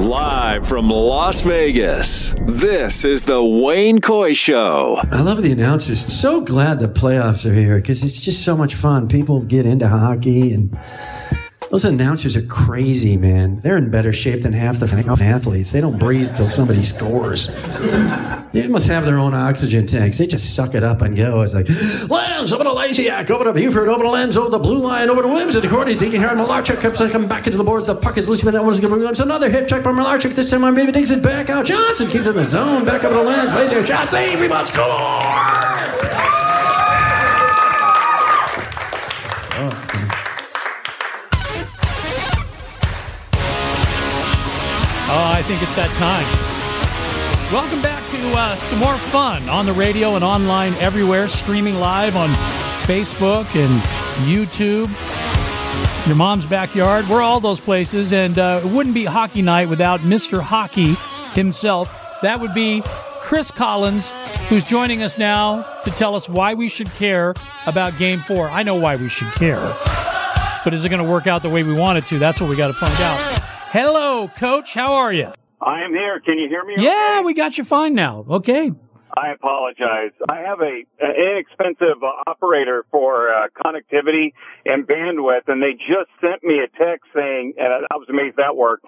Live from Las Vegas, this is the Wayne Coy Show. I love the announcers. So glad the playoffs are here because it's just so much fun. People get into hockey and those announcers are crazy, man. They're in better shape than half the athletes. They don't breathe until somebody scores. They must have their own oxygen tanks. They just suck it up and go. It's like, Lambs over to Laziak, over to Buford, over to Lambs, over the blue line, over to Williams, and the corner. He's digging here. Malarchuk comes coming back into the boards. The puck is loose, but that one's going to Williams. Another hip check by Malarchuk. This time on Maybe digs it back out. Johnson keeps it in the zone. Back over to Lambs. Laziak, shot. We must score. Oh, I think it's that time. Welcome back uh, some more fun on the radio and online everywhere, streaming live on Facebook and YouTube, your mom's backyard. We're all those places, and uh, it wouldn't be hockey night without Mr. Hockey himself. That would be Chris Collins, who's joining us now to tell us why we should care about Game 4. I know why we should care, but is it going to work out the way we want it to? That's what we got to find out. Hello, Coach. How are you? I am here. Can you hear me? Yeah, okay? we got you fine now. Okay. I apologize. I have a an inexpensive uh, operator for uh, connectivity and bandwidth, and they just sent me a text saying, and I was amazed that worked,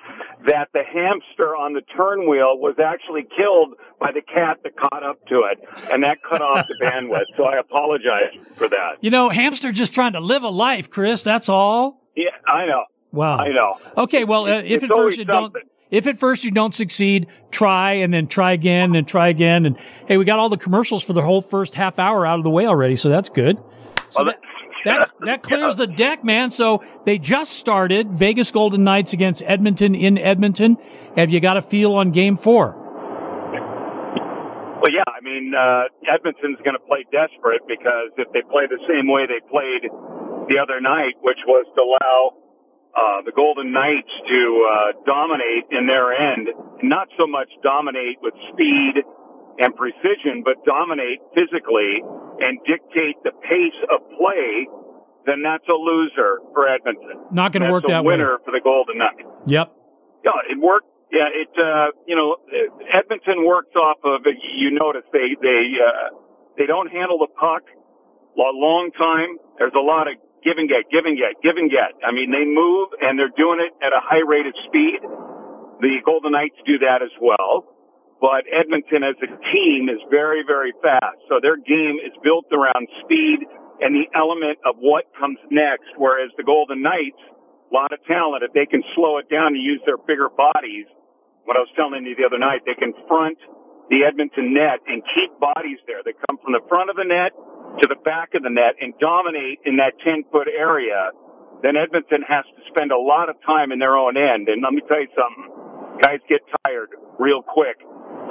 that the hamster on the turn wheel was actually killed by the cat that caught up to it, and that cut off the bandwidth. So I apologize for that. You know, hamster just trying to live a life, Chris. That's all. Yeah, I know. Wow. I know. Okay, well, uh, if It's at first you don't. If at first you don't succeed, try and then try again, then try again, and hey, we got all the commercials for the whole first half hour out of the way already, so that's good. So Well, that, that that clears the deck, man. So they just started Vegas Golden Knights against Edmonton in Edmonton. Have you got a feel on Game Four? Well, yeah, I mean, uh, Edmonton's going to play desperate because if they play the same way they played the other night, which was to allow uh, the Golden Knights to uh, dominate in their end, not so much dominate with speed and precision, but dominate physically and dictate the pace of play, then that's a loser for Edmonton. Not going to work that way. winner for the Golden Knights. Yep. Yeah, it worked. Yeah, it. Uh, you know, Edmonton works off of. You notice they they uh, they don't handle the puck a long time. There's a lot of give and get, give and get, give and get. I mean, they move and they're doing it at a high rate of speed. The Golden Knights do that as well. But Edmonton as a team is very, very fast. So their game is built around speed and the element of what comes next. Whereas the Golden Knights, a lot of talent. If they can slow it down and use their bigger bodies, what I was telling you the other night, they can front the Edmonton net and keep bodies there. They come from the front of the net to the back of the net and dominate in that 10 foot area. Then Edmonton has to spend a lot of time in their own end. And let me tell you something. Guys get tired real quick,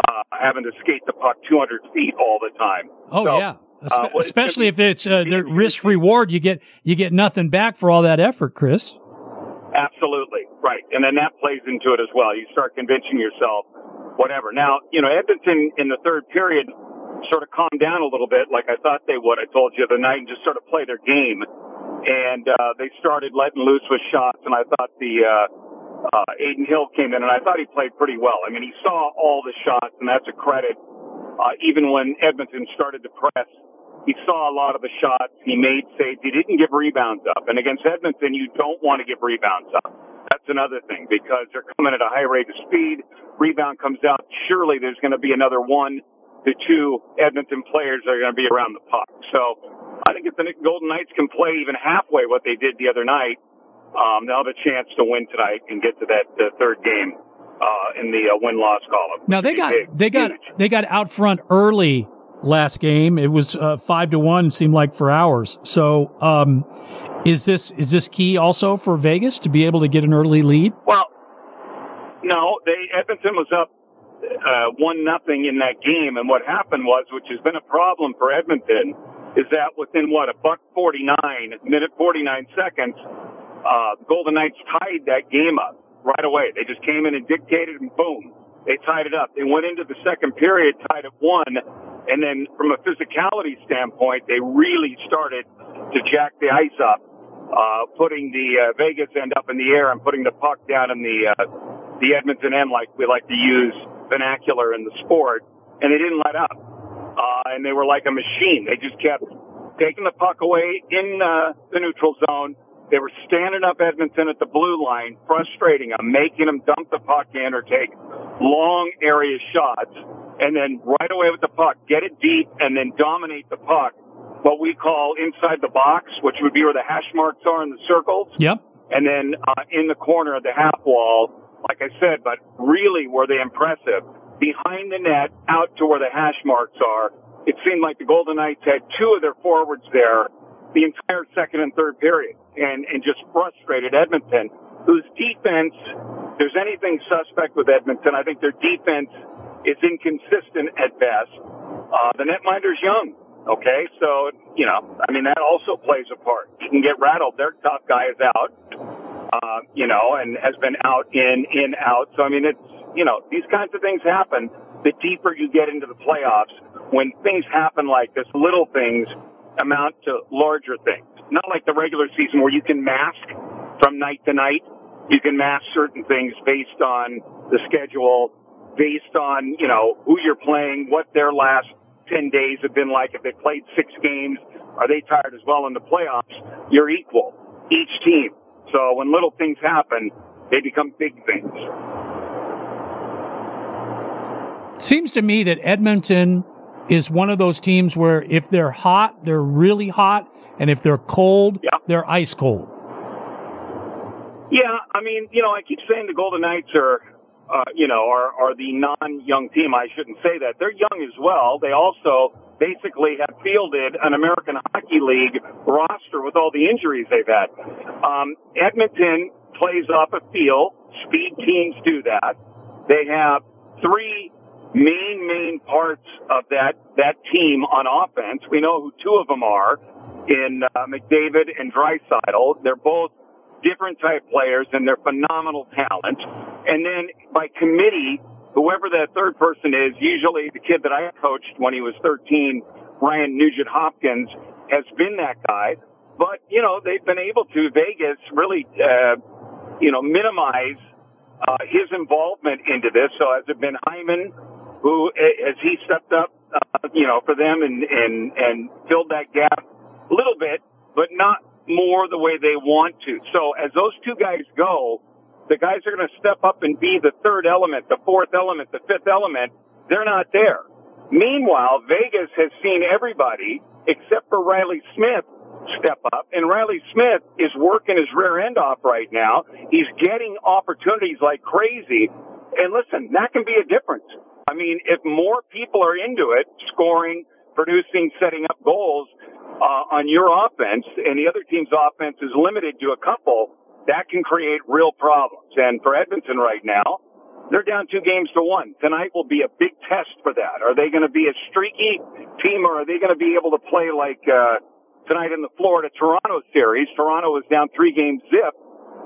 uh, having to skate the puck 200 feet all the time. Oh So, yeah. uh, Especially if it's uh, the risk reward, you get you get nothing back for all that effort, Chris. Absolutely. Right. And then that plays into it as well. You start convincing yourself, whatever. Now, you know, Edmonton in the third period sort of calmed down a little bit like I thought they would. I told you the night and just sort of play their game. And, uh, they started letting loose with shots and I thought the, uh, uh, Adin Hill came in and I thought he played pretty well. I mean, he saw all the shots and that's a credit. Uh, even when Edmonton started to press, he saw a lot of the shots. He made saves. He didn't give rebounds up. And against Edmonton, you don't want to give rebounds up. That's another thing because they're coming at a high rate of speed. Rebound comes out. Surely there's going to be another one to two Edmonton players that are going to be around the puck. So I think if the Golden Knights can play even halfway what they did the other night, um, they'll have a chance to win tonight and get to that uh, third game uh, in the uh, win-loss column. Now they got Big, they got huge. they got out front early last game. It was uh, five to one. Seemed like for hours. So um, is this is this key also for Vegas to be able to get an early lead? Well, no, they Edmonton was up uh, one nothing in that game, and what happened was, which has been a problem for Edmonton, is that within what a buck forty nine, minute forty nine seconds, uh, the Golden Knights tied that game up right away. They just came in and dictated, and boom, they tied it up. They went into the second period tied at one, and then from a physicality standpoint, they really started to jack the ice up, uh, putting the uh, Vegas end up in the air and putting the puck down in the uh, the Edmonton end, like we like to use vernacular in the sport, and they didn't let up. Uh, and they were like a machine. They just kept taking the puck away in uh, the neutral zone. They were standing up Edmonton at the blue line, frustrating them, making them dump the puck in or take long area shots, and then right away with the puck, get it deep, and then dominate the puck. What we call inside the box, which would be where the hash marks are in the circles. Yep. And then uh, in the corner of the half wall, like I said, but really were they impressive. Behind the net, out to where the hash marks are, it seemed like the Golden Knights had two of their forwards there the entire second and third period and, and just frustrated Edmonton, whose defense, there's anything suspect with Edmonton, I think their defense is inconsistent at best. Uh, the netminder's young. Okay. So, you know, I mean, that also plays a part. You can get rattled. Their top guy is out, uh, you know, and has been out in, in, out. So, I mean, it's, you know, these kinds of things happen. The deeper you get into the playoffs, when things happen like this, little things amount to larger things. Not like the regular season where you can mask from night to night. You can mask certain things based on the schedule, based on, you know, who you're playing, what their last 10 days have been like. If they played six games, are they tired as well in the playoffs? You're equal, each team. So when little things happen, they become big things. Seems to me that Edmonton is one of those teams where if they're hot, they're really hot, and if they're cold, yeah. they're ice cold. Yeah, I mean, you know, I keep saying the Golden Knights are, uh, you know, are, are the non-young team. I shouldn't say that. They're young as well. They also basically have fielded an American Hockey League roster with all the injuries they've had. Um, Edmonton plays off a feel. Speed teams do that. They have three main, main parts of that, that team on offense. We know who two of them are in uh, McDavid and Draisaitl. They're both different type players and they're phenomenal talent. And then by committee, whoever that third person is, usually the kid that I coached when he was 13, Ryan Nugent Hopkins, has been that guy. But, you know, they've been able to, Vegas really, uh, you know, minimize uh, his involvement into this. So has it been Hyman who has he stepped up, uh, you know, for them and, and, and filled that gap a little bit, but not more the way they want to. So as those two guys go, the guys are going to step up and be the third element, the fourth element, the fifth element. They're not there. Meanwhile, Vegas has seen everybody except for Riley Smith step up, and Riley Smith is working his rear end off right now. He's getting opportunities like crazy. And listen, that can be a difference. I mean, if more people are into it, scoring, producing, setting up goals uh, on your offense, and the other team's offense is limited to a couple, that can create real problems. And for Edmonton right now, they're down two games to one. Tonight will be a big test for that. Are they going to be a streaky team, or are they going to be able to play like uh, tonight in the Florida Toronto series? Toronto was down three games zip,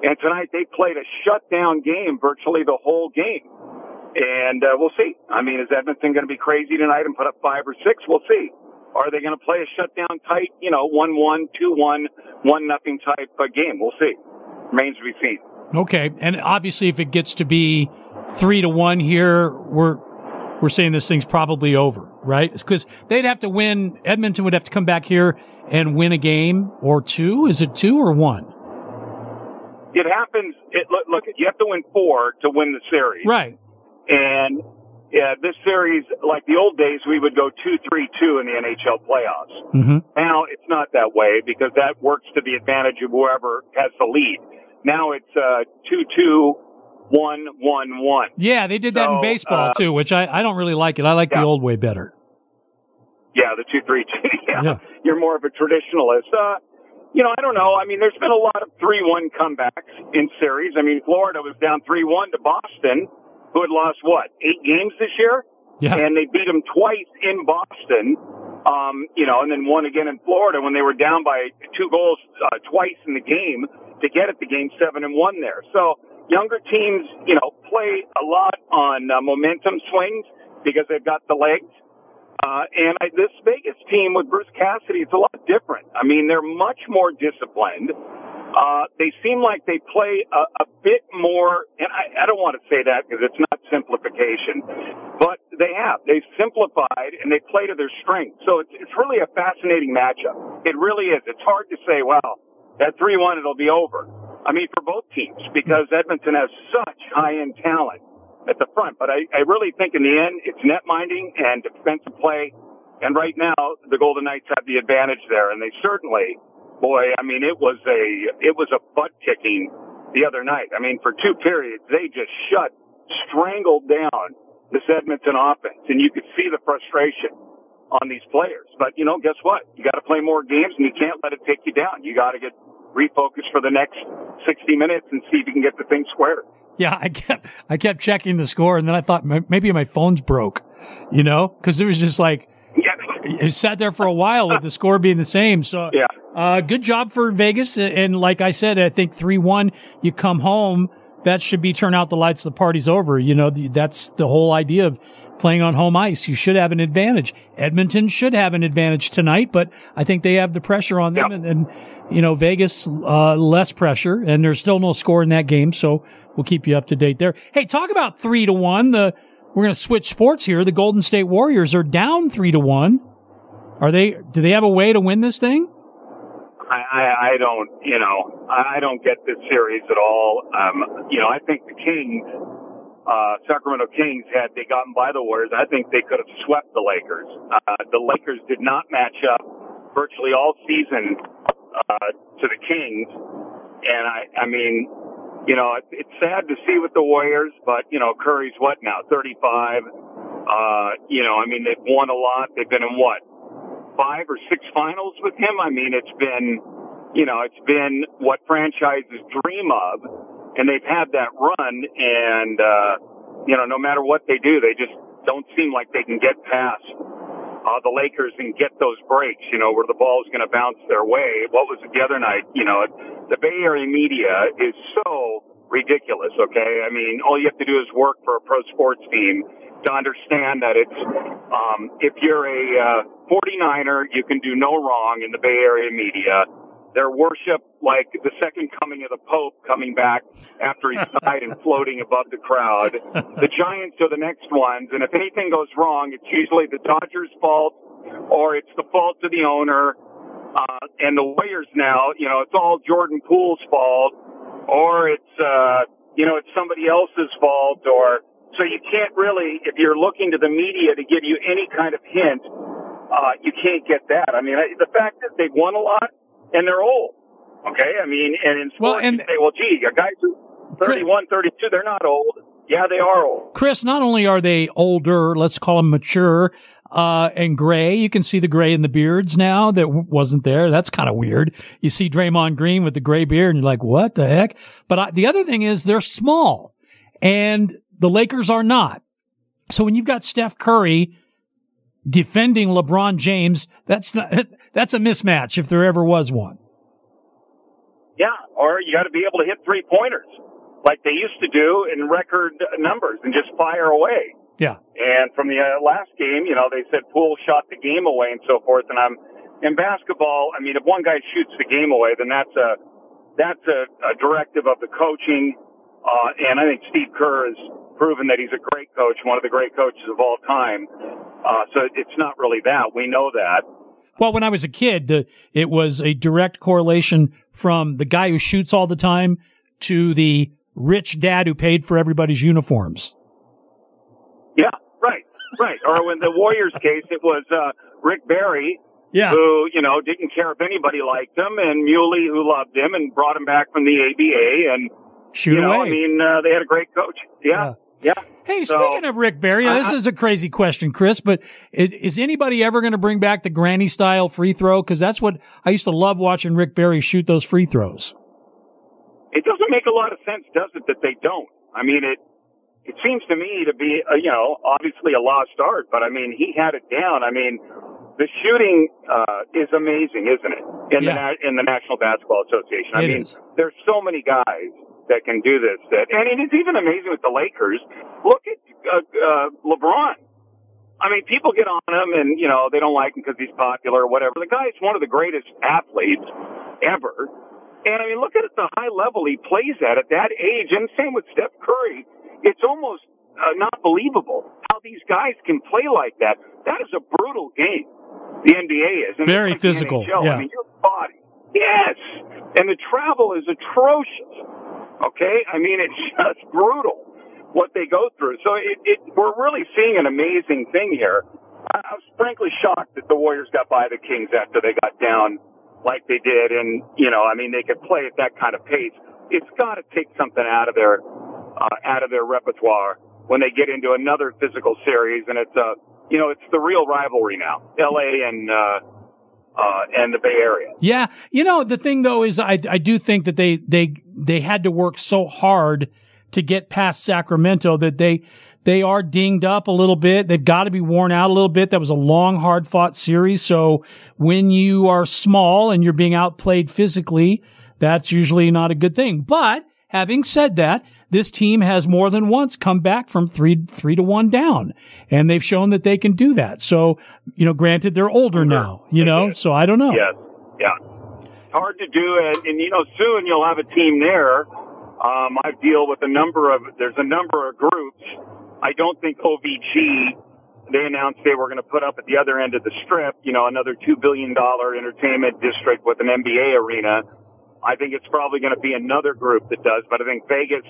and tonight they played a shutdown game virtually the whole game. And uh, we'll see. I mean, is Edmonton going to be crazy tonight and put up five or six? We'll see. Are they going to play a shutdown tight, you know, one one, two one, one nothing type game? We'll see. Remains to be seen. Okay, and obviously, if it gets to be three to one here, we're we're saying this thing's probably over, right? Because they'd have to win. Edmonton would have to come back here and win a game or two. Is it two or one? It happens. It, look, look, you have to win four to win the series, right? And yeah, this series, like the old days, we would go two, three, two in the NHL playoffs. Mm-hmm. Now it's not that way because that works to the advantage of whoever has the lead. Now it's uh, two, two, one, one, one. Yeah, they did that So, in baseball uh, too, which I, I don't really like it. I like the old way better. Yeah, the two, three, two. yeah. Yeah. You're more of a traditionalist. Uh, you know, I don't know. I mean, there's been a lot of 3-1 comebacks in series. I mean, Florida was down 3-1 to Boston, who had lost what, eight games this year? Yeah. and they beat them twice in Boston. Um, you know, and then one again in Florida when they were down by two goals uh, twice in the game to get at the game seven and one there. So younger teams, you know, play a lot on uh, momentum swings because they've got the legs. Uh, and I, this Vegas team with Bruce Cassidy, it's a lot different. I mean, they're much more disciplined. Uh, they seem like they play a, a bit more, and I, I don't want to say that because it's not simplification, but they have. They've simplified and they play to their strength. So it's, it's really a fascinating matchup. It really is. It's hard to say, well, at 3-1 it'll be over. I mean, for both teams, because Edmonton has such high-end talent at the front. But I, I really think in the end, it's net minding and defensive play. And right now, the Golden Knights have the advantage there, and they certainly, boy, I mean, it was a it was a butt kicking the other night. I mean, for two periods, they just shut, strangled down this Edmonton offense, and you could see the frustration on these players. But you know, guess what? You got to play more games, and you can't let it take you down. You got to get refocused for the next 60 minutes and see if you can get the thing squared. Yeah, I kept I kept checking the score, and then I thought maybe my phone's broke, you know, because it was just like yeah. it sat there for a while with the score being the same. So yeah, uh, good job for Vegas, and like I said, I think three one. You come home, that should be turn out the lights, the party's over. You know, that's the whole idea of playing on home ice. You should have an advantage. Edmonton should have an advantage tonight, but I think they have the pressure on them, yep. and, and, you know Vegas uh, less pressure, and there's still no score in that game, so we'll keep you up to date there. Hey, talk about three to one. The we're going to switch sports here. The Golden State Warriors are down three to one. Are they? Do they have a way to win this thing? I, I, I don't, you know, I don't get this series at all. Um, you know, I think the Kings, uh, Sacramento Kings, had they gotten by the Warriors, I think they could have swept the Lakers. Uh, the Lakers did not match up virtually all season uh, to the Kings, and I, I mean, you know, it, it's sad to see with the Warriors, but you know, Curry's what now, 35. Uh, you know, I mean, they've won a lot. They've been in what, five or six finals with him? I mean, it's been, you know, it's been what franchises dream of, and they've had that run. And uh, you know, no matter what they do, they just don't seem like they can get past uh, the Lakers and get those breaks, you know, where the ball is going to bounce their way. What was it the other night? You know, the Bay Area media is so ridiculous, okay? I mean, all you have to do is work for a pro sports team to understand that it's, um, if you're a uh, 49er, you can do no wrong in the Bay Area media their worship like the second coming of the Pope coming back after he's died and floating above the crowd. The Giants are the next ones, and if anything goes wrong, it's usually the Dodgers' fault or it's the fault of the owner. Uh, and the Warriors now, you know, it's all Jordan Poole's fault, or it's, uh, you know, it's somebody else's fault, or so you can't really, if you're looking to the media to give you any kind of hint, uh, you can't get that. I mean, I, the fact that they've won a lot, and they're old. Okay, I mean, and in sports, well, and, you say, well, gee, a guys who 31, 32, they're not old. Yeah, they are old. Chris, not only are they older, let's call them mature, uh, and gray. You can see the gray in the beards now that w- wasn't there. That's kind of weird. You see Draymond Green with the gray beard and you're like, what the heck? But I, the other thing is they're small and the Lakers are not. So when you've got Steph Curry defending LeBron James, that's that's a mismatch if there ever was one. Yeah, or you got to be able to hit three pointers like they used to do in record numbers and just fire away. Yeah. And from the uh, last game, you know, they said Poole shot the game away and so forth. And I'm in basketball. I mean, if one guy shoots the game away, then that's a that's a, a directive of the coaching. Uh, and I think Steve Kerr has proven that he's a great coach, one of the great coaches of all time. Uh, so it's not really that. We know that. Well, when I was a kid, the, it was a direct correlation from the guy who shoots all the time to the rich dad who paid for everybody's uniforms. Yeah, right, right. Or in the Warriors case, it was uh, Rick Barry, yeah. who you know didn't care if anybody liked him, and Mieuli, who loved him and brought him back from the ABA, and Shoot you know, away. I mean, uh, they had a great coach. Yeah, yeah. yeah. Hey, so, speaking of Rick Barry, uh, this is a crazy question, Chris, but is, is anybody ever going to bring back the granny style free throw? Because that's what I used to love watching Rick Barry shoot those free throws. It doesn't make a lot of sense, does it, that they don't? I mean, it it seems to me to be, a, you know, obviously a lost art, but I mean, he had it down. I mean, the shooting uh, is amazing, isn't it? In yeah. the in the National Basketball Association. I it mean, is. there's so many guys that can do this. That and it's even amazing with the Lakers. Look at uh, uh, LeBron. I mean, people get on him, and you know they don't like him because he's popular or whatever. The guy's one of the greatest athletes ever, And I mean, look at the high level he plays at at that age, and same with Steph Curry. It's almost uh, not believable how these guys can play like that. That is a brutal game. The NBA is and very like physical. Yeah. I mean, your body, yes, and the travel is atrocious. Okay, I mean it's just brutal what they go through. So it, it we're really seeing an amazing thing here. I, I was frankly shocked that the Warriors got by the Kings after they got down like they did, and you know, I mean, they could play at that kind of pace. It's got to take something out of their uh, out of their repertoire when they get into another physical series, and it's uh, you know, it's the real rivalry now, L.A. and. Uh, uh, and the Bay Area. Yeah, you know the thing though is I I do think that they they they had to work so hard to get past Sacramento that they they are dinged up a little bit. They've got to be worn out a little bit. That was a long, hard fought series. So when you are small and you're being outplayed physically, that's usually not a good thing. But having said that, this team has more than once come back from three, three to one down and they've shown that they can do that. So, you know, granted they're older now, you know, so I don't know. Yes. Yeah. It's Hard to do. And, and, you know, soon you'll have a team there. Um, I deal with a number of, there's a number of groups I don't think OVG, they announced they were going to put up at the other end of the strip, you know, another $2 billion entertainment district with an NBA arena. I think it's probably going to be another group that does, but I think Vegas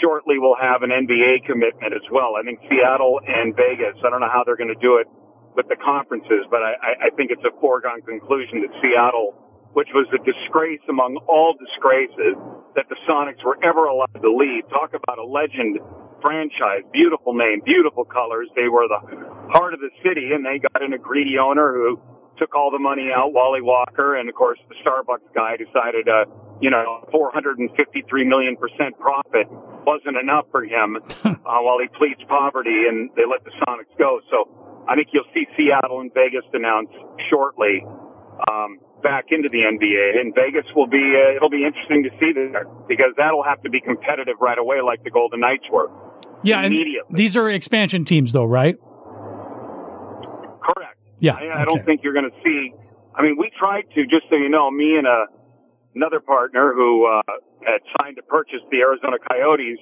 shortly will have an NBA commitment as well. I think Seattle and Vegas, I don't know how they're going to do it with the conferences, but I, I think it's a foregone conclusion that Seattle, which was a disgrace among all disgraces that the Sonics were ever allowed to leave. Talk about a legend franchise. Beautiful name, beautiful colors. They were the heart of the city, and they got in a greedy owner who took all the money out, Wally Walker, and of course the Starbucks guy decided, uh, you know, 453 million percent profit wasn't enough for him uh, while he pleads poverty, and they let the Sonics go. So I think you'll see Seattle and Vegas announce shortly. Um, back into the NBA, and Vegas will be uh, it'll be interesting to see there because that'll have to be competitive right away, like the Golden Knights were. Yeah, and these are expansion teams, though, right? Yeah, I, I don't think you're going to see. I mean, we tried to, just so you know, me and a, uh, another partner who uh, had signed to purchase the Arizona Coyotes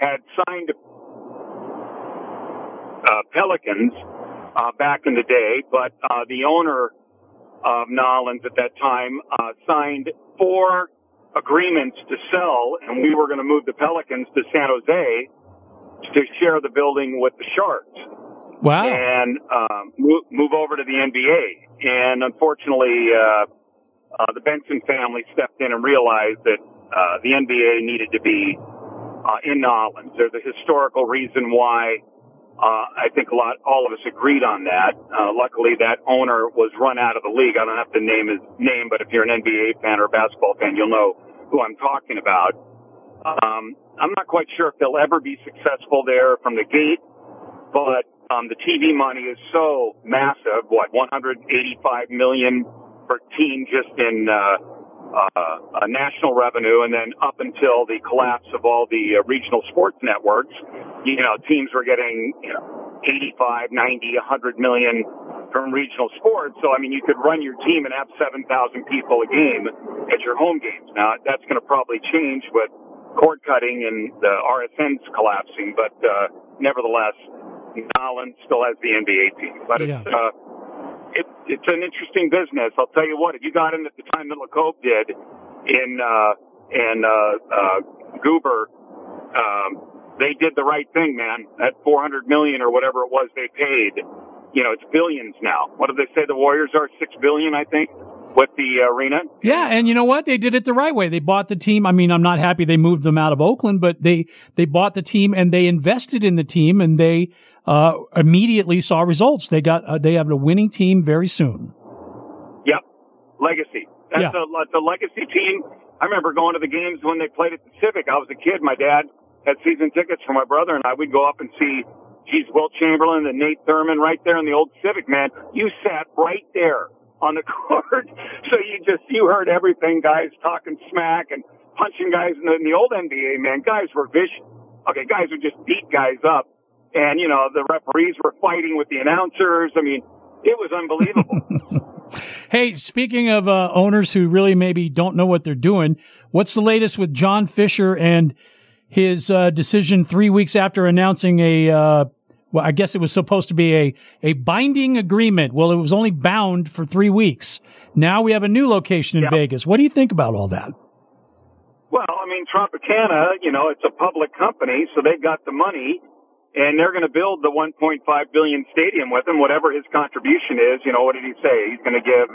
had signed uh, Pelicans uh, back in the day, but uh, the owner of Nollins at that time uh, signed four agreements to sell, and we were going to move the Pelicans to San Jose to share the building with the Sharks. Wow. And um, move, move over to the NBA. And unfortunately, uh, uh, the Benson family stepped in and realized that uh, the NBA needed to be uh, in Nollins. There's a historical reason why uh, I think a lot, all of us agreed on that. Uh, luckily, that owner was run out of the league. I don't have to name his name, but if you're an NBA fan or a basketball fan, you'll know who I'm talking about. Um, I'm not quite sure if they'll ever be successful there from the gate, but um, the TV money is so massive. What 185 million per team just in uh, uh, national revenue, and then up until the collapse of all the uh, regional sports networks, you know, teams were getting you know 85, 90, 100 million from regional sports. So I mean, you could run your team and have 7,000 people a game at your home games. Now that's going to probably change with cord cutting and the RSNs collapsing, but uh, nevertheless, Nolan still has the NBA team. But yeah. it's uh, it, it's an interesting business. I'll tell you what. If you got in at the time that Lacob did in uh, in uh, uh, Guber, um, they did the right thing, man. That 400 million or whatever it was they paid, you know, it's billions now. What did they say? The Warriors are six billion, I think with the arena. Yeah, and you know what? They did it the right way. They bought the team. I mean, I'm not happy they moved them out of Oakland, but they they bought the team and they invested in the team and they uh, immediately saw results. They got uh, they have a winning team very soon. Yep, legacy. That's yeah. a, legacy team. I remember going to the games when they played at the Civic. I was a kid. My dad had season tickets for my brother and I. We'd go up and see geez, Wilt Chamberlain and Nate Thurmond right there in the old Civic, man. You sat right there on the court. So you just, you heard everything, guys talking smack and punching guys in the, in the old NBA, man. Guys were vicious. Okay, guys would just beat guys up. And, you know, the referees were fighting with the announcers. I mean, it was unbelievable. Hey, speaking of uh, owners who really maybe don't know what they're doing, what's the latest with John Fisher and his uh, decision three weeks after announcing a, uh, well, I guess it was supposed to be a, a binding agreement. Well, it was only bound for three weeks. Now we have a new location in Vegas. What do you think about all that? Well, I mean, Tropicana, you know, it's a public company, so they've got the money and they're going to build the 1.5 billion stadium with him, whatever his contribution is. You know, what did he say? He's going to give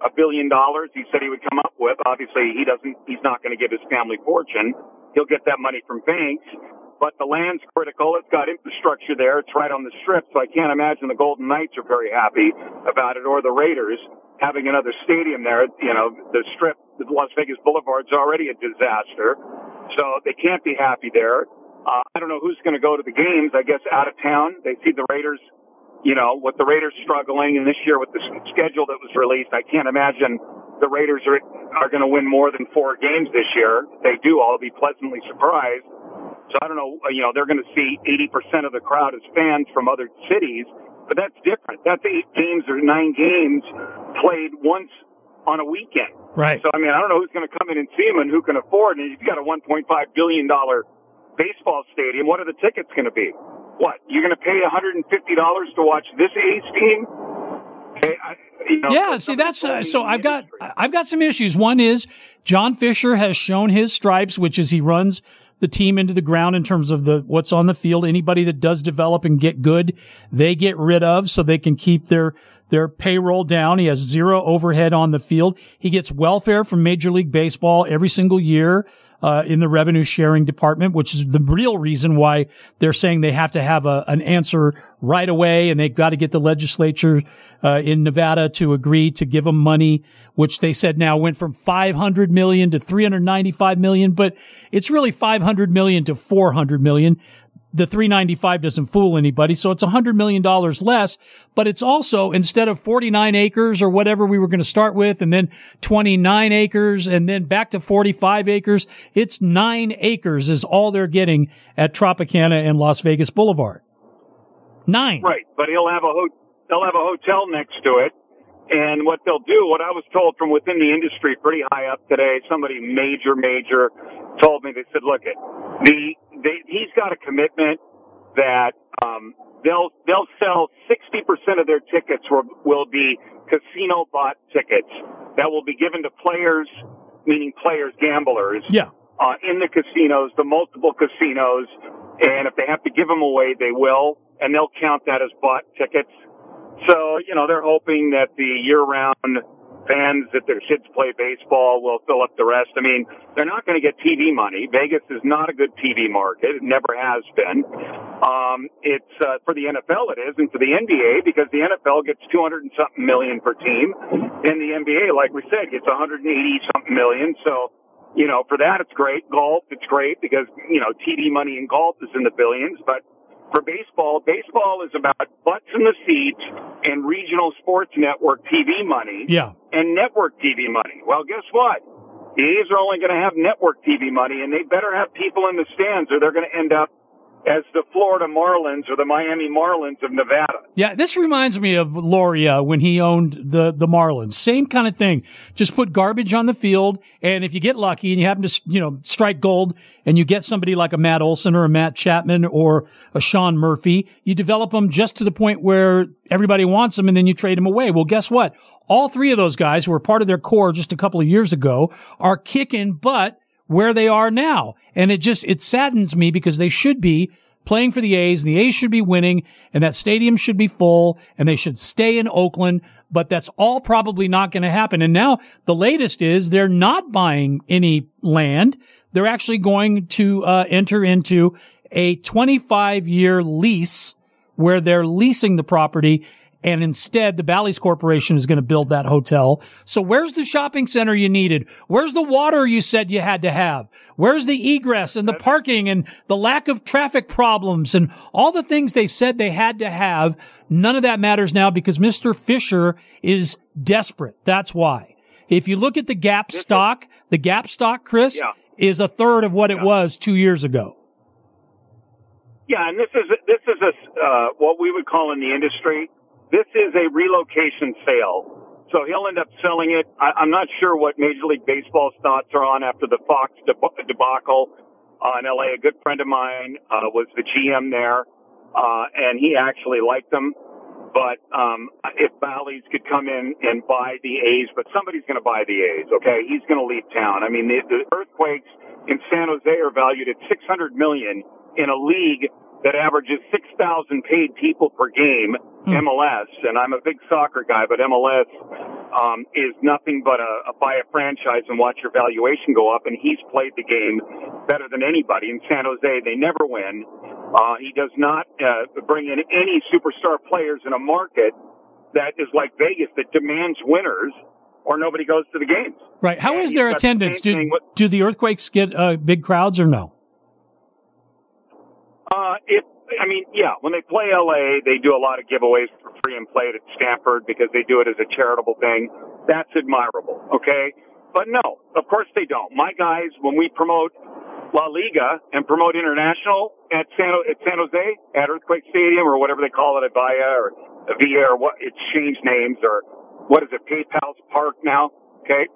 a billion dollars. He said he would come up with. Obviously, he doesn't. He's not going to give his family fortune. He'll get that money from banks. But the land's critical. It's got infrastructure there. It's right on the strip, so I can't imagine the Golden Knights are very happy about it, or the Raiders having another stadium there. You know, the strip, the Las Vegas Boulevard's already a disaster, so they can't be happy there. Uh, I don't know who's going to go to the games. I guess out of town. They see the Raiders, you know, with the Raiders struggling, and this year with the schedule that was released, I can't imagine the Raiders are are going to win more than four games this year. If they do, I'll be pleasantly surprised. So I don't know. You know, they're going to see 80% of the crowd as fans from other cities, but that's different. That's eight games or nine games played once on a weekend. Right. So I mean, I don't know who's going to come in and see them and who can afford. And you've got a 1.5 billion dollar baseball stadium, what are the tickets going to be? What you're going to pay 150 dollars to watch this A's team? Hey, I, you know, yeah, see that's uh, so I've got I've got some issues. One is John Fisher has shown his stripes, which is he runs the team into the ground in terms of the what's on the field. Anybody that does develop and get good, they get rid of so they can keep their their payroll down. He has zero overhead on the field. He gets welfare from Major League Baseball every single year uh, in the revenue sharing department, which is the real reason why they're saying they have to have a, an answer right away, and they've got to get the legislature uh, in Nevada to agree to give them money, which they said now went from 500 million to 395 million, but it's really 500 million to 400 million the 395 doesn't fool anybody. So it's $100 million less, but it's also instead of 49 acres or whatever we were going to start with and then 29 acres and then back to 45 acres, it's nine acres is all they're getting at Tropicana and Las Vegas Boulevard. Nine. Right. But he'll have a, ho- they'll have a hotel next to it. And what they'll do, what I was told from within the industry pretty high up today, somebody major, major told me, they said, look it, the, they, he's got a commitment that, um, they'll, they'll sell 60% of their tickets will, will be casino bought tickets that will be given to players, meaning players, gamblers. Yeah. Uh, in the casinos, the multiple casinos, and if they have to give them away, they will, and they'll count that as bought tickets. So, you know, they're hoping that the year round fans that their kids play baseball will fill up the rest. I mean, they're not going to get TV money. Vegas is not a good TV market. It never has been. Um, it's, uh, for the NFL it is and for the NBA because the NFL gets 200 and something million per team and the NBA, like we said, gets 180 something million. So, you know, for that it's great. Golf, it's great because, you know, TV money in golf is in the billions, but for baseball, baseball is about butts in the seats and regional sports network TV money. Yeah. And network TV money. Well, guess what? The A's are only going to have network TV money and they better have people in the stands or they're going to end up as the Florida Marlins or the Miami Marlins of Nevada. Yeah, this reminds me of Loria when he owned the the Marlins. Same kind of thing. Just put garbage on the field, and if you get lucky and you happen to you know strike gold, and you get somebody like a Matt Olson or a Matt Chapman or a Sean Murphy, you develop them just to the point where everybody wants them, and then you trade them away. Well, guess what? All three of those guys who were part of their core just a couple of years ago are kicking butt where they are now. And it just, it saddens me because they should be playing for the A's and the A's should be winning and that stadium should be full and they should stay in Oakland. But that's all probably not going to happen. And now the latest is they're not buying any land. They're actually going to uh, enter into a 25 year lease where they're leasing the property and instead the Bally's Corporation is going to build that hotel. So where's the shopping center you needed? Where's the water you said you had to have? Where's the egress and the parking and the lack of traffic problems and all the things they said they had to have? None of that matters now because Mr. Fisher is desperate. That's why. If you look at the gap stock, the gap stock, Chris, Yeah. is a third of what it was two years ago. Yeah, and this is this is a uh, what we would call in the industry. This is a relocation sale. So he'll end up selling it. I, I'm not sure what Major League Baseball's thoughts are on after the Fox debacle uh, in LA. A good friend of mine uh, was the GM there, uh, and he actually liked them. But um, if Bally's could come in and buy the A's, but somebody's going to buy the A's, okay? He's going to leave town. I mean, the, the earthquakes in San Jose are valued at 600 million in a league that averages 6,000 paid people per game, hmm. MLS, and I'm a big soccer guy, but MLS um, is nothing but a, a buy a franchise and watch your valuation go up, and he's played the game better than anybody. In San Jose, they never win. Uh, he does not uh, bring in any superstar players in a market that is like Vegas that demands winners or nobody goes to the games. Right. How and is their attendance? The do, with, do the earthquakes get uh, big crowds or no? Uh, if I mean, yeah, when they play LA, they do a lot of giveaways for free and play it at Stanford because they do it as a charitable thing. That's admirable. Okay. But no, of course they don't. My guys, when we promote La Liga and promote international at San, at San Jose, at Earthquake Stadium or whatever they call it, at Via or Via or what, it's changed names or what is it, PayPal's Park now? Okay.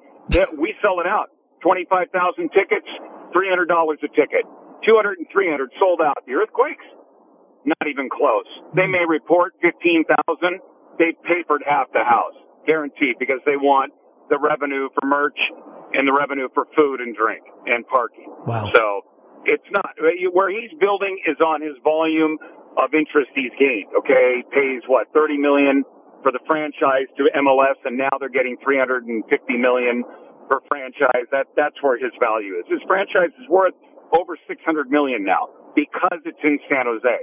we sell it out. 25,000 tickets, $300 a ticket. 200 and 300 sold out. The earthquakes, not even close. They may report 15,000. They've papered half the house, guaranteed, because they want the revenue for merch and the revenue for food and drink and parking. Wow. So it's not where he's building is on his volume of interest he's gained. Okay. He pays what, 30 million for the franchise to MLS and now they're getting 350 million per franchise. That, that's where his value is. His franchise is worth over 600 million now because it's in San Jose.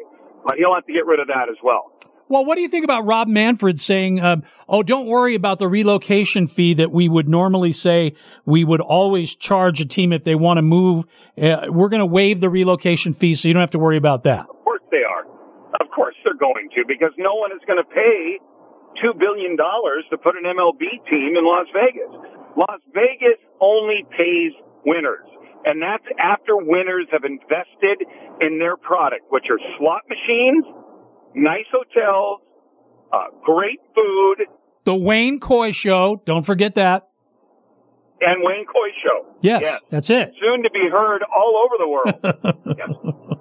But he'll have to get rid of that as well. Well, what do you think about Rob Manfred saying, um, "Oh, don't worry about the relocation fee that we would normally say we would always charge a team if they want to move. Uh, we're going to waive the relocation fee, so you don't have to worry about that." Of course they are. Of course they're going to, because no one is going to pay two billion dollars to put an MLB team in Las Vegas. Las Vegas only pays winners. And that's after winners have invested in their product, which are slot machines, nice hotels, uh, great food. The Wayne Coy Show. Don't forget that. And Wayne Coy Show. Yes, yes. that's it. Soon to be heard all over the world. yes.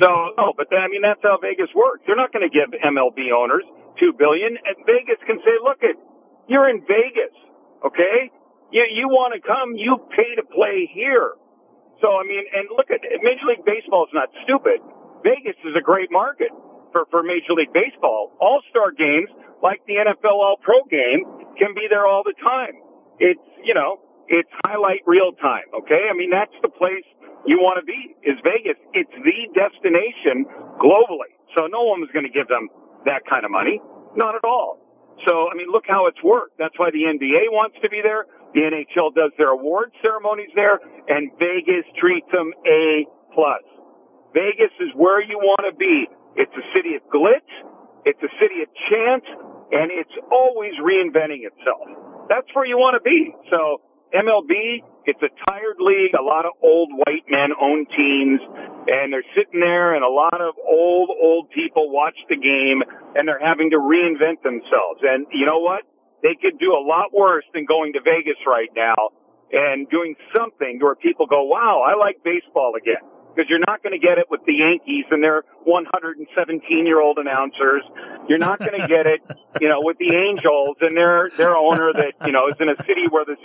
So, no, but I mean, that's how Vegas works. They're not going to give MLB owners two billion. And Vegas can say, look it, you're in Vegas. Okay. You, you want to come, you pay to play here. So, I mean, and look at Major League Baseball is not stupid. Vegas is a great market for, for Major League Baseball. All-star games, like the NFL All-Pro game, can be there all the time. It's, you know, it's highlight reel time, okay? I mean, that's the place you want to be, is Vegas. It's the destination globally. So no one was going to give them that kind of money. Not at all. So, I mean, look how it's worked. That's why the NBA wants to be there. The NHL does their award ceremonies there, and Vegas treats them A plus. Vegas is where you want to be. It's a city of glitz. It's a city of chance, and it's always reinventing itself. That's where you want to be. So MLB, it's a tired league. A lot of old white men own teams, and they're sitting there, and a lot of old, old people watch the game, and they're having to reinvent themselves. And you know what? They could do a lot worse than going to Vegas right now and doing something where people go, wow, I like baseball again. Because you're not going to get it with the Yankees and their 117 year old announcers. You're not going to get it, you know, with the Angels and their, their owner that, you know, is in a city where the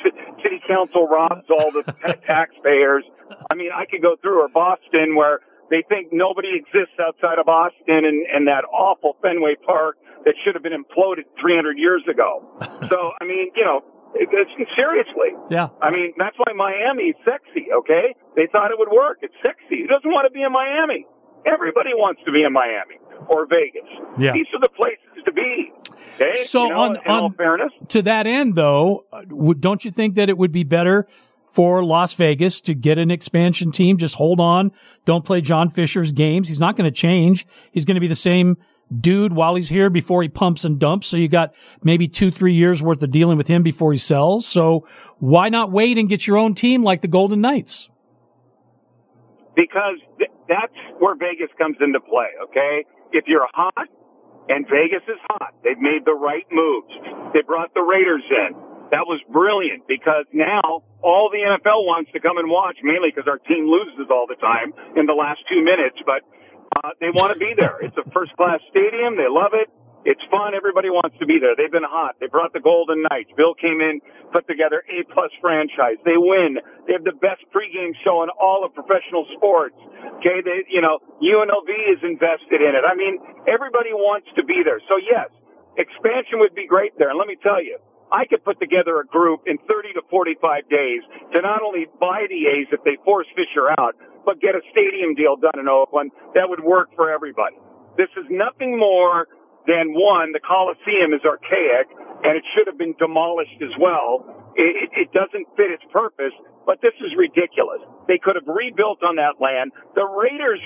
city council robs all the taxpayers. I mean, I could go through or Boston where they think nobody exists outside of Boston and, and that awful Fenway Park that should have been imploded 300 years ago. so, I mean, you know, it, it's, seriously. Yeah. I mean, that's why Miami's sexy, okay? They thought it would work. It's sexy. Who doesn't want to be in Miami? Everybody wants to be in Miami or Vegas. Yeah. These are the places to be. Okay? So, you know, on, on fairness, to that end, though, don't you think that it would be better for Las Vegas to get an expansion team? Just hold on. Don't play John Fisher's games. He's not going to change. He's going to be the same dude while he's here before he pumps and dumps. So you got maybe two, three years worth of dealing with him before he sells. So why not wait and get your own team like the Golden Knights? Because th- that's where Vegas comes into play. Okay. If you're hot And Vegas is hot. They've made the right moves. They brought the Raiders in. That was brilliant because now all the NFL wants to come and watch, mainly because our team loses all the time in the last two minutes, but uh, they want to be there. It's a first class stadium. They love it. It's fun. Everybody wants to be there. They've been hot. They brought the Golden Knights. Bill came in, put together A plus franchise. They win. They have the best pregame show in all of professional sports. Okay. They, you know, UNLV is invested in it. I mean, everybody wants to be there. So yes, expansion would be great there. And let me tell you, I could put together a group in 30 to 45 days to not only buy the A's if they force Fisher out, but get a stadium deal done in Oakland that would work for everybody. This is nothing more than one, the Coliseum is archaic and it should have been demolished as well. It, it, doesn't fit its purpose, but this is ridiculous. They could have rebuilt on that land. The Raiders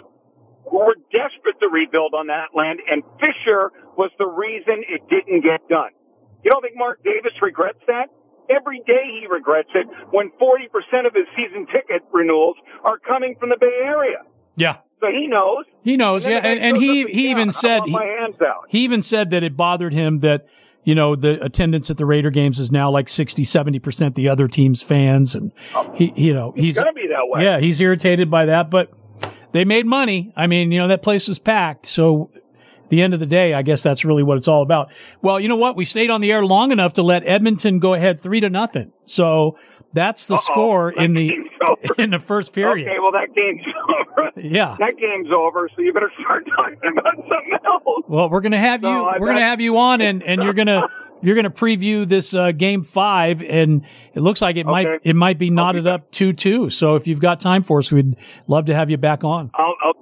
were desperate to rebuild on that land and Fisher was the reason it didn't get done. You don't think Mark Davis regrets that? Every day he regrets it when 40% of his season ticket renewals are coming from the Bay Area. Yeah. So he knows. He knows, and yeah. And, and he, he even said, he, he even said that it bothered him that, you know, the attendance at the Raider games is now like 60, 70% the other team's fans. And he, you know, he's going to be that way. Yeah. He's irritated by that, but they made money. I mean, you know, that place was packed. So the end of the day, I guess that's really what it's all about. Well, you know what? We stayed on the air long enough to let Edmonton go ahead three to nothing. So that's the Uh-oh, score in the in the first period. Okay, well that game's over. Yeah, that game's over. So you better start talking about something else. Well, we're gonna have you. We're gonna have you on, and and you're gonna. You're going to preview this uh, game five, and it looks like it okay. might it might be knotted be up two two. So if you've got time for us, we'd love to have you back on. I'll, I'll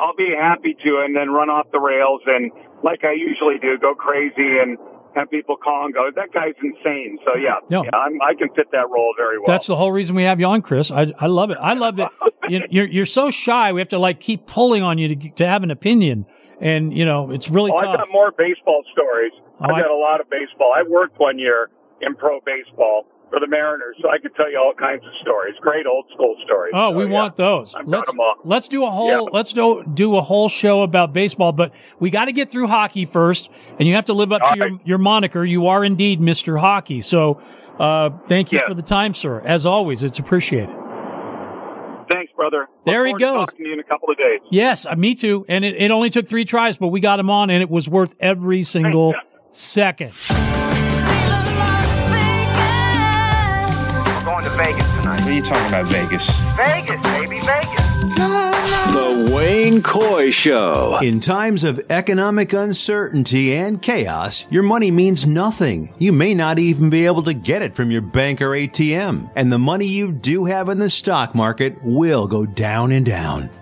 I'll be happy to, and then run off the rails and like I usually do, go crazy and have people call and go, that guy's insane. So yeah, no. yeah i can fit that role very well. That's the whole reason we have you on, Chris. I, I love it. I love that you, you're, you're so shy. We have to like keep pulling on you to, to have an opinion. And you know, it's really oh, tough. I've got more baseball stories. Oh, I've got a lot of baseball. I worked one year in pro baseball for the Mariners, so I could tell you all kinds of stories. Great old school stories. Oh, so, we yeah, want those. I've let's let's do a whole yeah. let's do do a whole show about baseball, but we got to get through hockey first, and you have to live up all to right. your your moniker. You are indeed Mister Hockey. So, uh, thank you yeah. for the time, sir. As always, it's appreciated. Thanks, brother. Look there he goes. To you in a couple of days. Yes, uh, me too. And it, it only took three tries, but we got him on, and it was worth every single second. What are you talking about, Vegas? Vegas, baby, Vegas. The Wayne Coy Show. In times of economic uncertainty and chaos, your money means nothing. You may not even be able to get it from your bank or ATM. And the money you do have in the stock market will go down and down.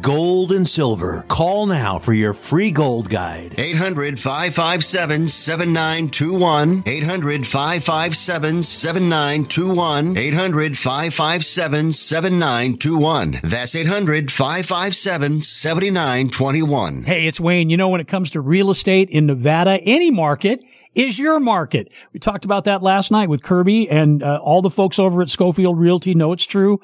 gold and silver. Call now for your free gold guide. 800 557 7921. 800 557 7921. 800 557 7921. That's 800 557 7921. Hey, it's Wayne. You know, when it comes to real estate in Nevada, any market, is your market. We talked about that last night with Kirby and uh, all the folks over at Schofield Realty know it's true.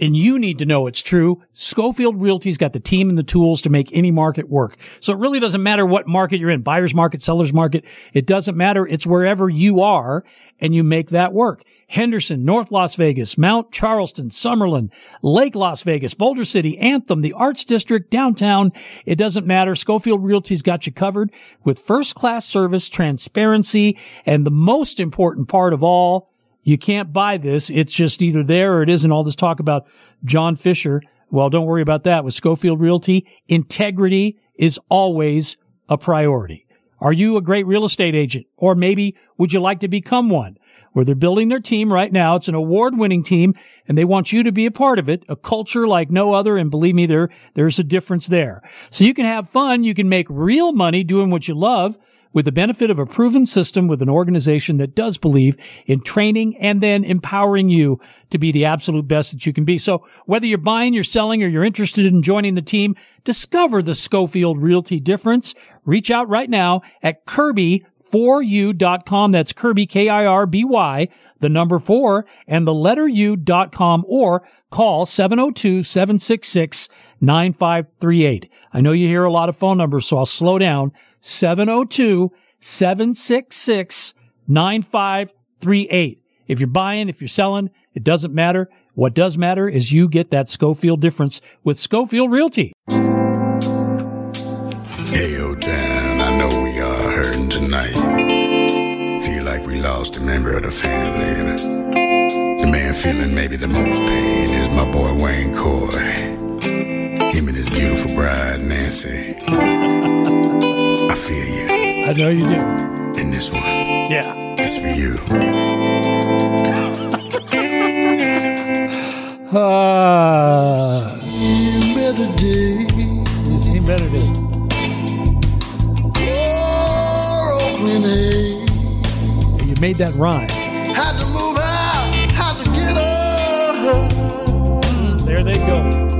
And you need to know it's true. Schofield Realty's got the team and the tools to make any market work. So it really doesn't matter what market you're in, buyer's market, seller's market. It doesn't matter. It's wherever you are and you make that work. Henderson, North Las Vegas, Mount Charleston, Summerlin, Lake Las Vegas, Boulder City, Anthem, the Arts District, downtown. It doesn't matter. Schofield Realty's got you covered with first class service, transparency, and the most important part of all, you can't buy this. It's just either there or it isn't. All this talk about John Fisher. Well, don't worry about that. With Schofield Realty, integrity is always a priority. Are you a great real estate agent? Or maybe would you like to become one? Where they're building their team right now. It's an award winning team and they want you to be a part of it, a culture like no other. And believe me, there, there's a difference there. So you can have fun. You can make real money doing what you love with the benefit of a proven system with an organization that does believe in training and then empowering you to be the absolute best that you can be. So whether you're buying, you're selling, or you're interested in joining the team, discover the Schofield Realty difference. Reach out right now at Kirby4U.com. That's Kirby, K-I-R-B-Y, the number four, and the letter U.com, or call 702-766-9538. I know you hear a lot of phone numbers, so I'll slow down. 702 766 9538. If you're buying, if you're selling, it doesn't matter. What does matter is you get that Schofield difference with Schofield Realty. Hey, old town, I know we are hurting tonight. Feel like we lost a member of the family. The man feeling maybe the most pain is my boy Wayne Coy. Him and his beautiful bride, Nancy. I you. I know you do. And this one. Yeah. It's for you. Uh, better days. seen better days. Oh, Oakland? You made that rhyme. Had to move out, had to get up. There they go.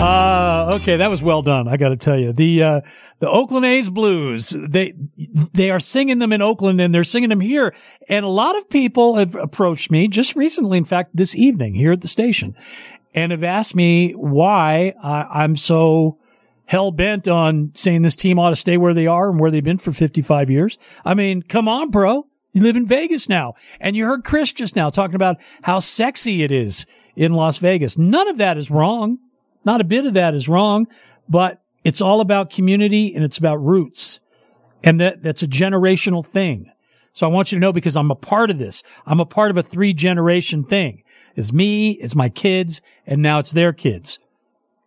Uh, okay, that was well done. I got to tell you, the uh, the Oakland A's blues they they are singing them in Oakland and they're singing them here. And a lot of people have approached me just recently, in fact, this evening here at the station, and have asked me why I, I'm so hell bent on saying this team ought to stay where they are and where they've been for 55 years. I mean, come on, bro. You live in Vegas now. And you heard Chris just now talking about how sexy it is in Las Vegas. None of that is wrong. Not a bit of that is wrong, but it's all about community and it's about roots. And that, that's a generational thing. So I want you to know because I'm a part of this. I'm a part of a three generation thing. It's me, it's my kids, and now it's their kids.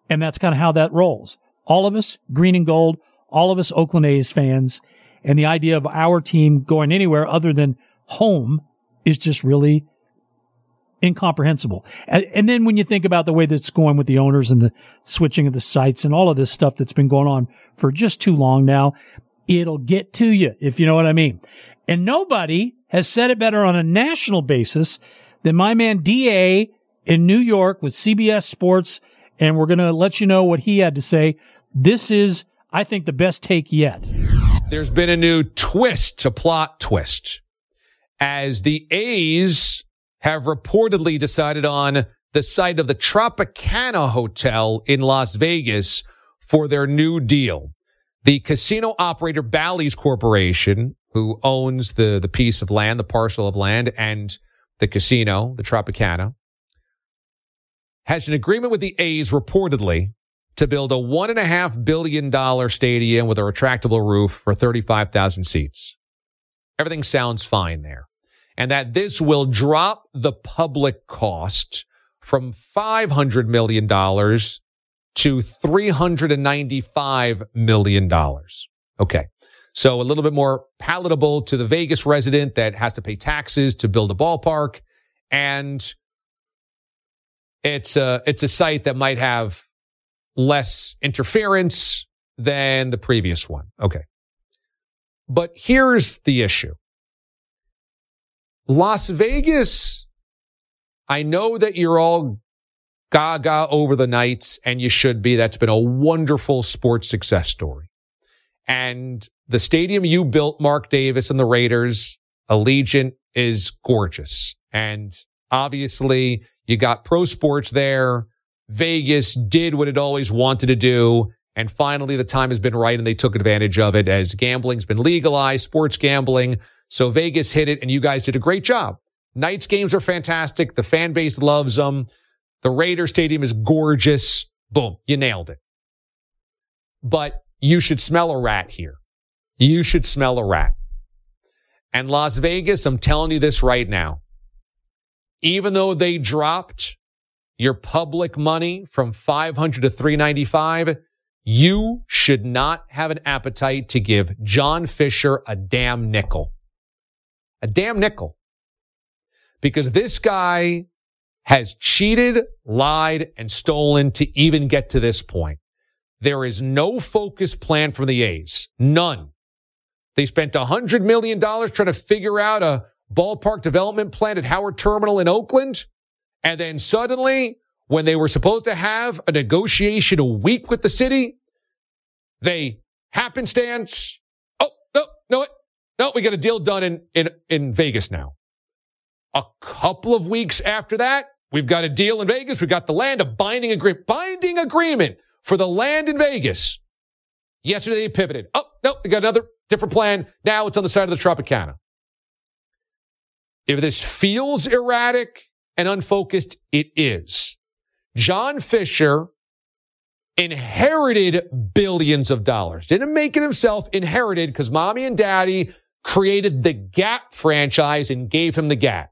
And that's kind of how that rolls. All of us, green and gold, all of us Oakland A's fans. And the idea of our team going anywhere other than home is just really incomprehensible. And, then when you think about the way that's going with the owners and the switching of the sites and all of this stuff that's been going on for just too long now, it'll get to you, if you know what I mean. And nobody has said it better on a national basis than my man DA in New York with CBS Sports. And we're going to let you know what he had to say. This is, I think, the best take yet. There's been a new twist to plot twist as the A's have reportedly decided on the site of the Tropicana Hotel in Las Vegas for their new deal. The casino operator Bally's Corporation, who owns the, the piece of land, the parcel of land and the casino, the Tropicana, has an agreement with the A's reportedly to build a one and a half billion dollar stadium with a retractable roof for 35,000 seats. Everything sounds fine there. And that this will drop the public cost from $500 million to $395 million. Okay. So a little bit more palatable to the Vegas resident that has to pay taxes to build a ballpark. And it's a, it's a site that might have less interference than the previous one. Okay. But here's the issue. Las Vegas, I know that you're all gaga over the Knights and you should be. That's been a wonderful sports success story. And the stadium you built, Mark Davis and the Raiders, Allegiant, is gorgeous. And obviously, you got pro sports there. Vegas did what it always wanted to do. And finally, the time has been right and they took advantage of it as gambling's been legalized, sports gambling. So Vegas hit it and you guys did a great job. Knights games are fantastic. The fan base loves them. The Raider Stadium is gorgeous. Boom, you nailed it. But you should smell a rat here. You should smell a rat. And Las Vegas, I'm telling you this right now. Even though they dropped your public money from 500 to 395, you should not have an appetite to give John Fisher a damn nickel. A damn nickel. Because this guy has cheated, lied, and stolen to even get to this point. There is no focus plan from the A's. None. They spent $100 million trying to figure out a ballpark development plan at Howard Terminal in Oakland. And then suddenly, when they were supposed to have a negotiation a week with the city, they happenstance. Oh, no, no, no, we got a deal done in, in, in Vegas now. A couple of weeks after that, we've got a deal in Vegas. We've got the land, a binding agreement, binding agreement for the land in Vegas. Yesterday they pivoted. Oh, no, we got another different plan. Now it's on the side of the Tropicana. If this feels erratic and unfocused, it is. John Fisher inherited billions of dollars. Didn't make it himself, inherited because mommy and daddy created the Gap franchise and gave him the Gap.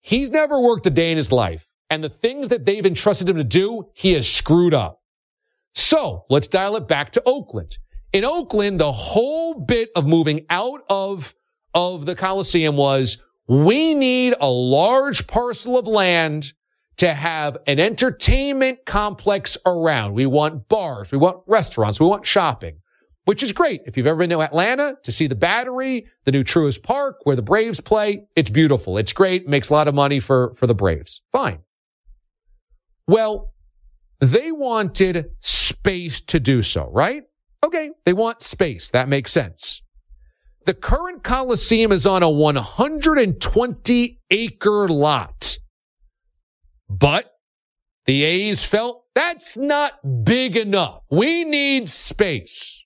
He's never worked a day in his life. And the things that they've entrusted him to do, he has screwed up. So let's dial it back to Oakland. In Oakland, the whole bit of moving out of, of the Coliseum was we need a large parcel of land to have an entertainment complex around. We want bars. We want restaurants. We want shopping, which is great. If you've ever been to Atlanta to see the battery, the new Truist Park where the Braves play, it's beautiful. It's great. Makes a lot of money for, for the Braves. Fine. Well, they wanted space to do so, right? Okay. They want space. That makes sense. The current Coliseum is on a 120 acre lot. But the A's felt that's not big enough. We need space.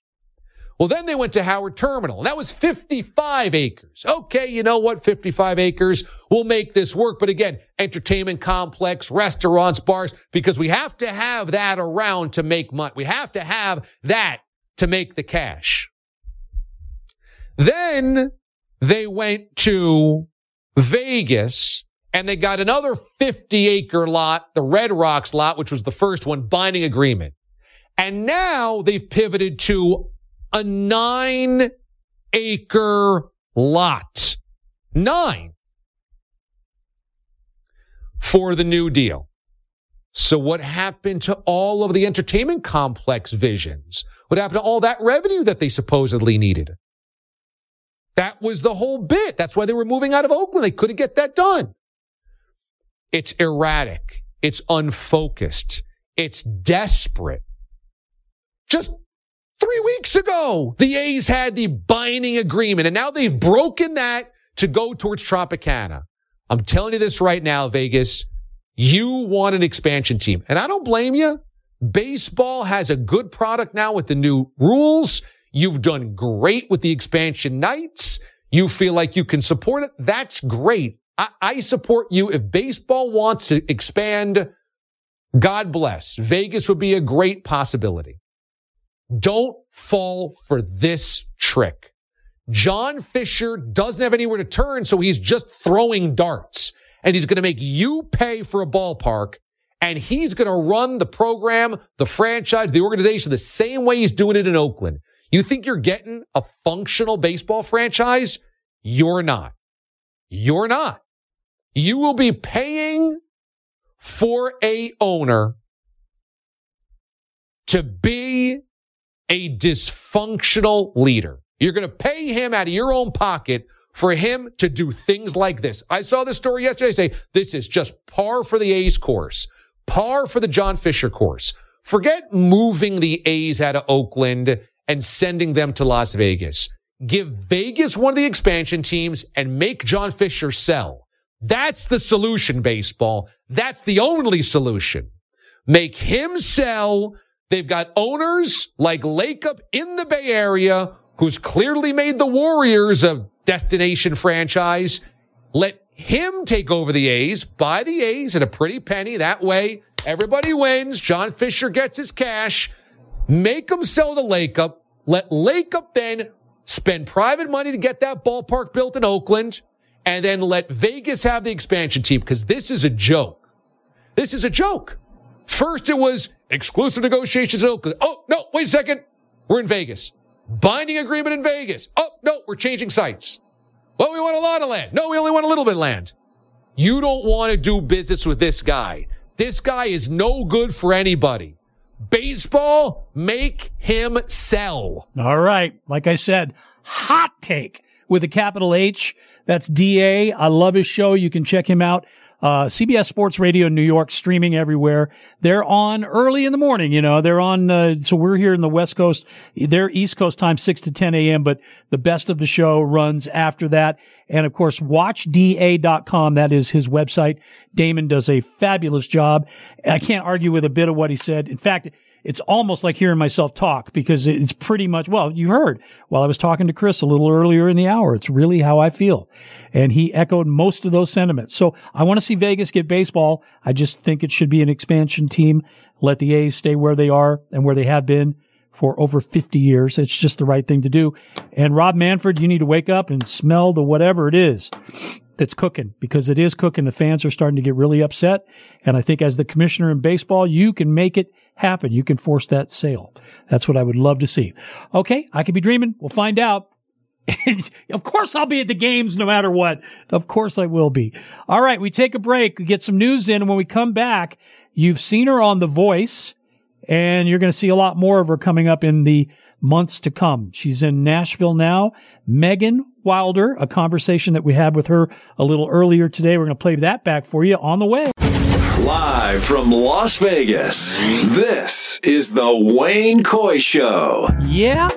Well, then they went to Howard Terminal, and that was 55 acres. Okay, you know what? 55 acres will make this work. But again, entertainment complex, restaurants, bars, because we have to have that around to make money. We have to have that to make the cash. Then they went to Vegas and they got another 50 acre lot, the Red Rocks lot, which was the first one, binding agreement. And now they've pivoted to a nine acre lot. Nine for the new deal. So what happened to all of the entertainment complex visions? What happened to all that revenue that they supposedly needed? That was the whole bit. That's why they were moving out of Oakland. They couldn't get that done. It's erratic. It's unfocused. It's desperate. Just three weeks ago, the A's had the binding agreement and now they've broken that to go towards Tropicana. I'm telling you this right now, Vegas. You want an expansion team and I don't blame you. Baseball has a good product now with the new rules. You've done great with the expansion Knights. You feel like you can support it. That's great. I, I support you. If baseball wants to expand, God bless. Vegas would be a great possibility. Don't fall for this trick. John Fisher doesn't have anywhere to turn, so he's just throwing darts. And he's going to make you pay for a ballpark. And he's going to run the program, the franchise, the organization the same way he's doing it in Oakland. You think you're getting a functional baseball franchise? You're not. You're not. You will be paying for a owner to be a dysfunctional leader. You're going to pay him out of your own pocket for him to do things like this. I saw this story yesterday say this is just par for the A's course, par for the John Fisher course. Forget moving the A's out of Oakland and sending them to Las Vegas. Give Vegas one of the expansion teams and make John Fisher sell. That's the solution, baseball. That's the only solution. Make him sell. They've got owners like Lacob in the Bay Area who's clearly made the Warriors a destination franchise. Let him take over the A's, buy the A's at a pretty penny. That way, everybody wins. John Fisher gets his cash. Make them sell to Lacob. Let Lacob then spend private money to get that ballpark built in Oakland and then let Vegas have the expansion team because this is a joke. This is a joke. First, it was exclusive negotiations in Oakland. Oh, no, wait a second. We're in Vegas. Binding agreement in Vegas. Oh, no, we're changing sites. Well, we want a lot of land. No, we only want a little bit of land. You don't want to do business with this guy. This guy is no good for anybody. Baseball, make him sell. All right. Like I said, hot take with a capital H. That's DA. I love his show. You can check him out. Uh, CBS Sports Radio New York, streaming everywhere. They're on early in the morning, you know, they're on, uh, so we're here in the West Coast. They're East Coast time, 6 to 10 a.m., but the best of the show runs after that. And of course, watchda.com. That is his website. Damon does a fabulous job. I can't argue with a bit of what he said. In fact, it's almost like hearing myself talk because it's pretty much, well, you heard while I was talking to Chris a little earlier in the hour. It's really how I feel. And he echoed most of those sentiments. So I want to see Vegas get baseball. I just think it should be an expansion team. Let the A's stay where they are and where they have been for over 50 years. It's just the right thing to do. And Rob Manfred, you need to wake up and smell the whatever it is that's cooking because it is cooking. The fans are starting to get really upset. And I think as the commissioner in baseball, you can make it happen. You can force that sale. That's what I would love to see. Okay. I could be dreaming. We'll find out. of course I'll be at the games no matter what. Of course I will be. All right. We take a break. We get some news in. And when we come back, you've seen her on The Voice and you're going to see a lot more of her coming up in the months to come. She's in Nashville now. Megan Wilder, a conversation that we had with her a little earlier today. We're going to play that back for you on the way. Live from Las Vegas, this is the Wayne Coy Show. Yeah.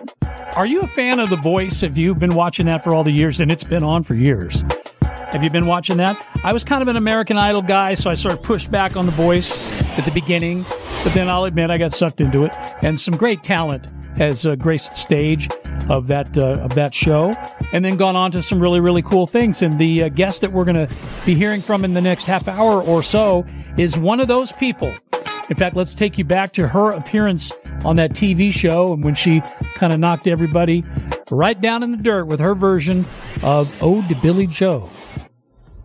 Are you a fan of The Voice? Have you been watching that for all the years? And it's been on for years. Have you been watching that? I was kind of an American Idol guy, so I sort of pushed back on The Voice at the beginning. But then I'll admit I got sucked into it. And some great talent has uh, graced stage of that uh, of that show, and then gone on to some really really cool things. And the uh, guest that we're going to be hearing from in the next half hour or so is one of those people. In fact, let's take you back to her appearance on that TV show and when she kind of knocked everybody right down in the dirt with her version of "Ode to Billie Joe."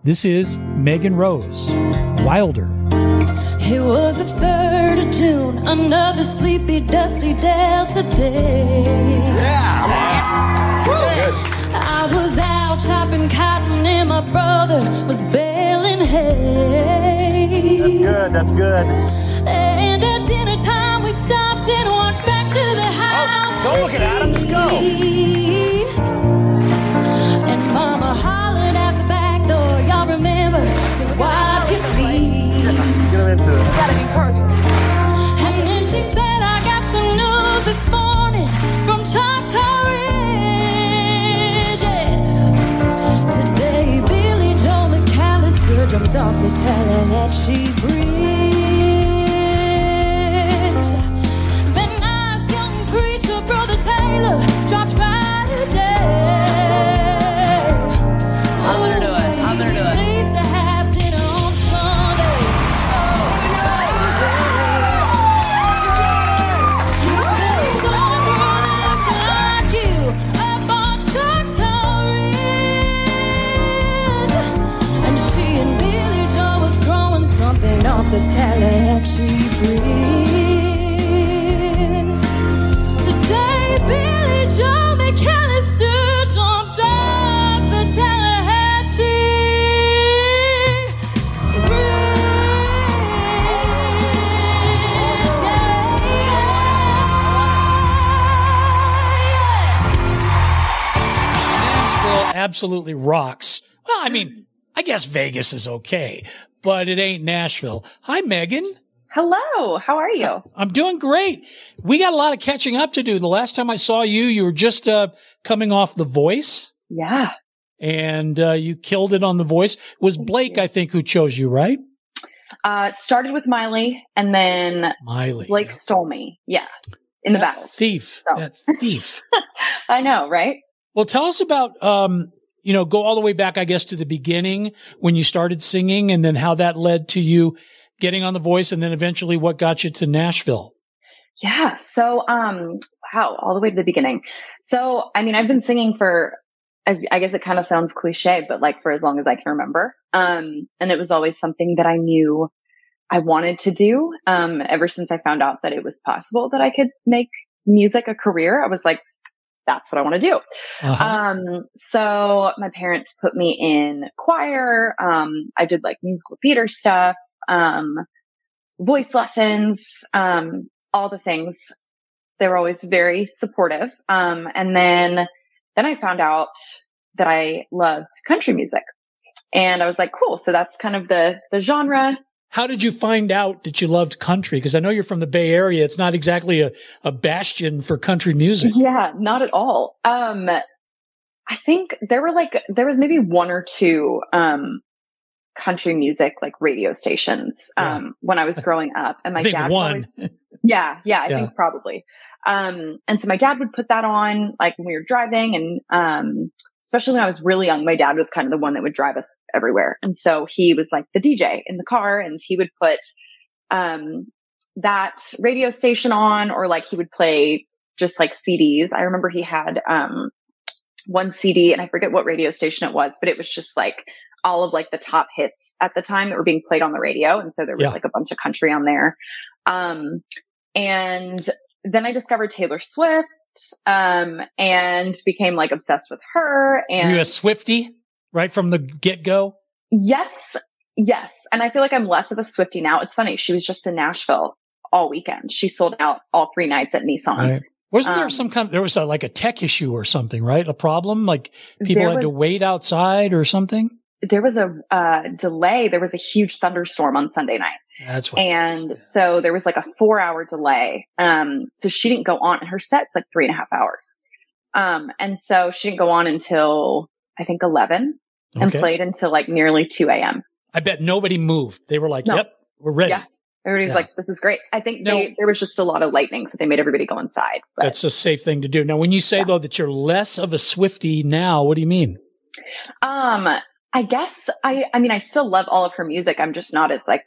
This is Megan Rose Wilder. It was 3rd of June, another sleepy, dusty Delta day. Yeah! Good. I was out chopping cotton and my brother was baling hay. That's good, that's good. And at dinner time we stopped and walked back to the oh, house. Oh, don't look at Adam, just go. And mama hollered at the back door, y'all remember to wipe your feet. Get him into it. gotta be personal. And then she said, I got some news this morning from Choctaw Ridge. Yeah. Today, Billie Joe McAllister jumped off the Bridge. Nice young preacher, Brother Taylor, absolutely rocks. Well, I mean, I guess Vegas is okay, but it ain't Nashville. Hi, Megan. Hello. How are you? I'm doing great. We got a lot of catching up to do. The last time I saw you, you were just uh, coming off The Voice. Yeah. And uh, you killed it on The Voice. It was Blake, I think, who chose you, right? Uh, started with Miley and then Miley. Blake stole me. Yeah. In the battle. Thief. So. That thief. I know, right? Well, tell us about, um, you know, go all the way back, I guess, to the beginning when you started singing and then how that led to you getting on The Voice and then eventually what got you to Nashville. Yeah. So, um, wow, all the way to the beginning. So, I mean, I've been singing for, I, I guess it kind of sounds cliche, but like for as long as I can remember. Um, and it was always something that I knew I wanted to do. Um, ever since I found out that it was possible that I could make music a career, I was like, that's what I want to do. Uh-huh. Um, so my parents put me in choir. Um, I did like musical theater stuff, um, voice lessons, um, all the things. They were always very supportive. Um, and then, then I found out that I loved country music and I was like, cool. So that's kind of the, the genre. How did you find out that you loved country? Because I know you're from the Bay Area. It's not exactly a, a bastion for country music. Yeah, not at all. Um, I think there were like, there was maybe one or two, um, country music like radio stations, um, when I was growing up and my dad, one. always- yeah, yeah, I Yeah. think probably. Um, and so my dad would put that on like when we were driving and, um, especially when I was really young, my dad was kind of the one that would drive us everywhere. And so he was like the DJ in the car and he would put, um, that radio station on or like he would play just like CDs. I remember he had, um, one CD and I forget what radio station it was, but it was just like all of like the top hits at the time that were being played on the radio. And so there was Yeah. like a bunch of country on there. Um, and then I discovered Taylor Swift, um, and became like obsessed with her. And you a Swifty right from the get go? yes, yes. And I feel like I'm less of a Swifty now. It's funny. She was just in Nashville all weekend. She sold out all three nights at Nissan. Right. Wasn't there Um, some kind of, there was a, like a tech issue or something, right? A problem? Like people There had to wait outside or something? There was a uh, delay. There was a huge thunderstorm on Sunday night. That's what. And so there was like a four hour delay. Um, so she didn't go on in her set's like three and a half hours. Um, and so she didn't go on until I think 11 and played until like nearly 2 a.m. I bet nobody moved. They were like, No. yep, we're ready. Yeah. Everybody was Yeah. like, this is great. I think No. they, there was just a lot of lightning. So they made everybody go inside. But, That's a safe thing to do. Now, when you say though that you're less of a Swifty now, what do you mean? um, I guess I, I mean, I still love all of her music. I'm just not as like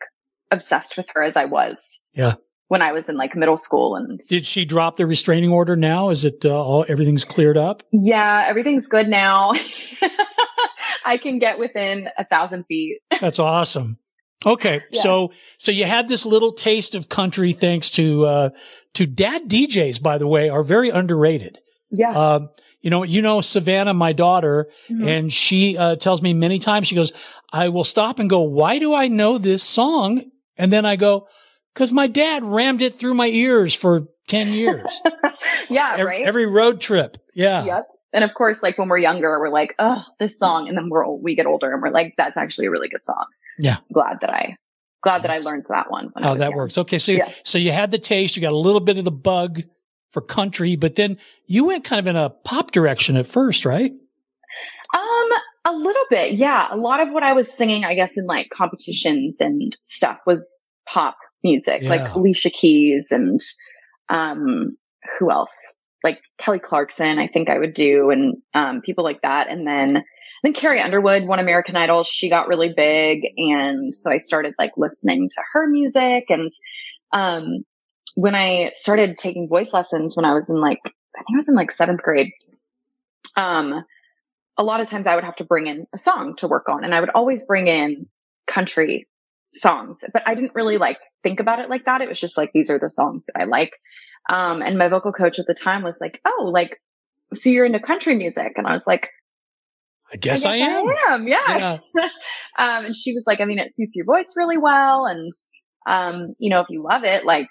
obsessed with her as I was Yeah. when I was in like middle school and Did she drop the restraining order now? Is it uh, all, everything's cleared up? Yeah, everything's good now. I can get within a thousand feet. That's awesome. Okay. Yeah. So, so you had this little taste of country thanks to, uh, to dad DJs, by the way, are very underrated. Yeah. Um, you know, you know, Savannah, my daughter, Mhm. and she, uh, tells me many times, she goes, I will stop and go, why do I know this song? And then I go, cause my dad rammed it through my ears for 10 years. yeah, every, right. every road trip. Yeah. Yep. And of course, like when we're younger, we're like, oh, this song. And then we're, we get older and we're like, that's actually a really good song. Yeah. Glad that I, glad that I learned that one. Oh, that young. works. Okay. So, Yeah. so you had the taste, you got a little bit of the bug for country, but then you went kind of in a pop direction at first, right? A little bit. Yeah. A lot of what I was singing, I guess, in like competitions and stuff was pop music, Yeah. like Alicia Keys and, um, who else? Like Kelly Clarkson, I think I would do and, um, people like that. And then I think Carrie Underwood won American Idol. She got really big. And so I started like listening to her music. And, um, when I started taking voice lessons when I was in like, I think I was in like seventh grade, um, a lot of times I would have to bring in a song to work on and I would always bring in country songs, but I didn't really like think about it like that. It was just like, these are the songs that I like. Um, and my vocal coach at the time was like, Oh, like, so you're into country music. And I was like, I guess I, am. I am. Yeah. um, and she was like, I mean, it suits your voice really well. And, um, you know, if you love it, like,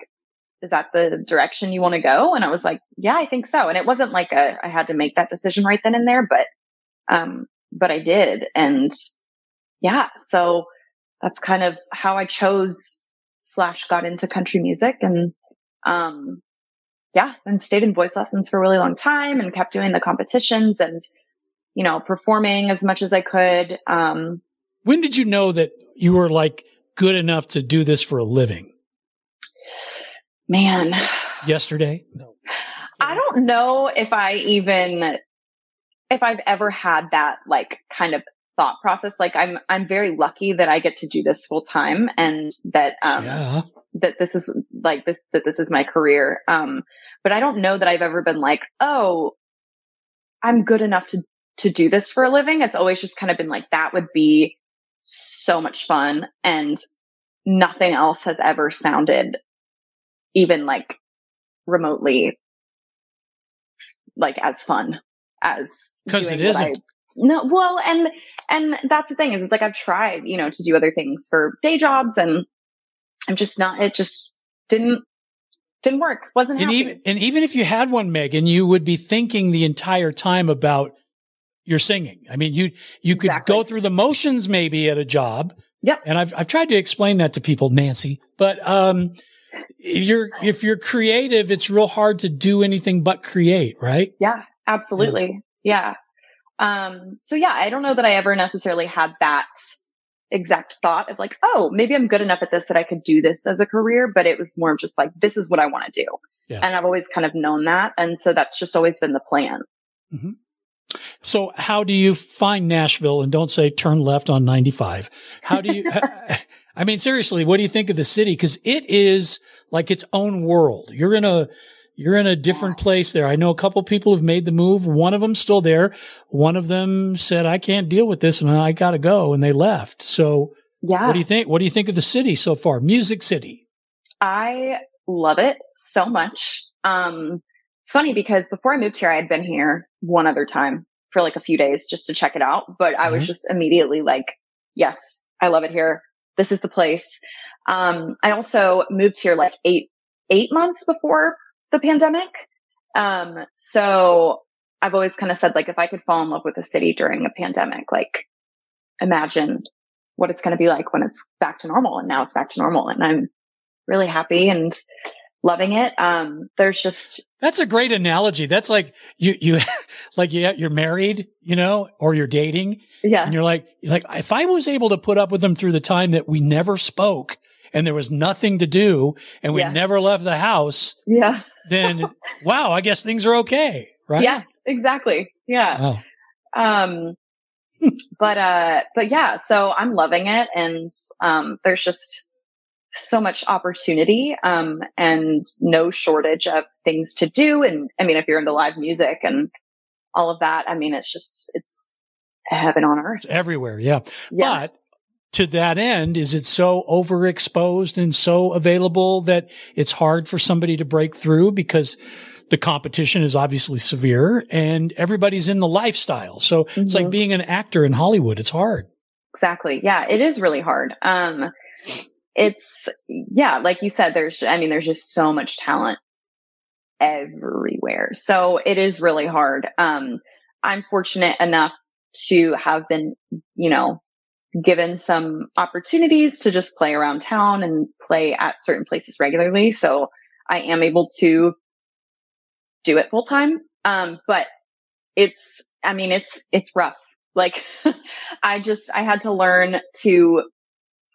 is that the direction you want to go? And I was like, yeah, I think so. And it wasn't like a, I had to make that decision right then and there, but, um, but I did. And yeah, so that's kind of how I chose slash got into country music and, um, yeah, and stayed in voice lessons for a really long time and kept doing the competitions and, you know, performing as much as I could. Um, When did you know that you were like good enough to do this for a living? man, Yesterday? I don't know if I even, if I've ever had that like kind of thought process. Like I'm, I'm very lucky that I get to do this full time and that, um, yeah. that this is like this, that this is my career. Um, but I don't know that I've ever been like, oh, I'm good enough to, to do this for a living. It's always just kind of been like, that would be so much fun. And nothing else has ever sounded even like remotely like as fun as 'Cause doing it isn't. I- no, well, and, and that's the thing is it's like I've tried, you know, to do other things for day jobs and I'm just not, it just didn't, didn't work. Wasn't And happy. even, and even if you had one, Megan, you would be thinking the entire time about your singing. I mean, you, you could go through the motions maybe at a job. Yep. And I've, I've tried to explain that to people, Nancy, but, um, if you're, if you're creative, it's real hard to do anything but create, right? Yeah, absolutely. Yeah. Um, so yeah, I don't know that I ever necessarily had that exact thought of like, oh, maybe I'm good enough at this that I could do this as a career, but it was more of just like, this is what I want to do. Yeah. And I've always kind of known that. And so that's just always been the plan. So how do you find Nashville and don't say turn left on 95? How do you, I mean, seriously, what do you think of the city? Cause it is like its own world. You're in a, you're in a different place there. I know a couple people have made the move. One of them's still there. One of them said, I can't deal with this and I gotta go. And they left. So Yeah. what do you think? What do you think of the city so far? Music City. I love it so much. Um, it's funny because before I moved here, I had been here one other time for like a few days just to check it out, but I was Mhm. just immediately like, yes, I love it here. This is the place. Um, I also moved here like eight, eight months before the pandemic. Um, so I've always kind of said like, if I could fall in love with a city during a pandemic, like imagine what it's going to be like when it's back to normal. And now it's back to normal and I'm really happy and loving it. Um, there's just, That's a great analogy. That's like you, you, like you, you're married, you know, or you're dating. Yeah. And you're like, you're like, if I was able to put up with them through the time that we never spoke and there was nothing to do and we Yeah. never left the house, yeah. then wow, I guess things are okay. Right. Yeah, exactly. Yeah. Wow. Um, but, uh, but yeah, so I'm loving it. And, um, there's just so much opportunity, um, and no shortage of things to do. And I mean, if you're into live music and all of that, I mean, it's just, it's heaven on earth. It's everywhere. Yeah. Yeah. But to that end, is it so overexposed and so available that it's hard for somebody to break through because the competition is obviously severe and everybody's in the lifestyle. So it's like being an actor in Hollywood. It's hard. Exactly. Yeah, it is really hard. Um, it's, yeah, like you said, there's, I mean, there's just so much talent everywhere. So it is really hard. Um, I'm fortunate enough to have been, you know, given some opportunities to just play around town and play at certain places regularly. So I am able to do it full time. Um, but it's, I mean, it's, it's rough. Like I just, I had to learn to,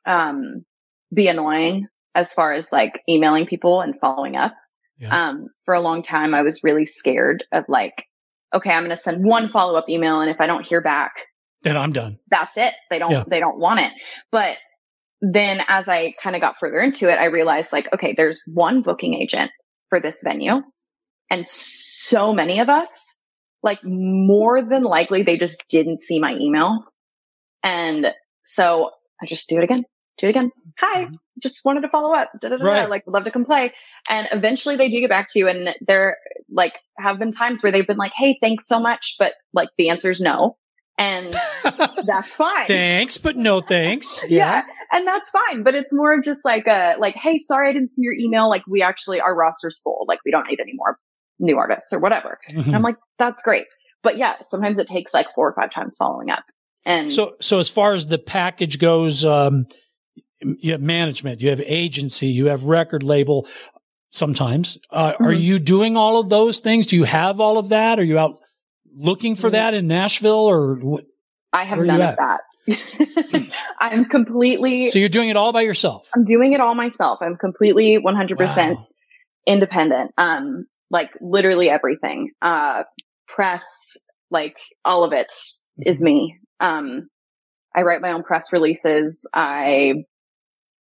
um, be annoying as far as like emailing people and following up. Um, for a long time, I was really scared of like, okay, I'm going to send one follow up email. And if I don't hear back, Then I'm done. that's it. They don't, Yeah. they don't want it. But then as I kind of got further into it, I realized like, okay, there's one booking agent for this venue and so many of us, like more than likely, they just didn't see my email. And so I just do it again, do it again. Hi, mm-hmm. just wanted to follow up. Da, da, da, da. Right. Like, love to come play. And eventually they do get back to you. And there like have been times where they've been like, Hey, thanks so much. But like the answer is no. And that's fine. Thanks, but no thanks. Yeah. And that's fine. But it's more of just like a, like, Hey, sorry, I didn't see your email. Like we actually, our roster's full. Like we don't need any more new artists or whatever. Mhm. And I'm like, that's great. But yeah, sometimes it takes like four or five times following up. And So, so as far as the package goes, um, you have management, you have agency, you have record label. Sometimes, uh, are Mhm. you doing all of those things? Do you have all of that? Are you out looking for that in Nashville, or what? I have none of that. I'm completely. So you're doing it all by yourself. I'm doing it all myself. I'm completely 100% Wow. independent. Um, like literally everything. Uh, press, like all of it is Mm-hmm. me. Um, I write my own press releases. I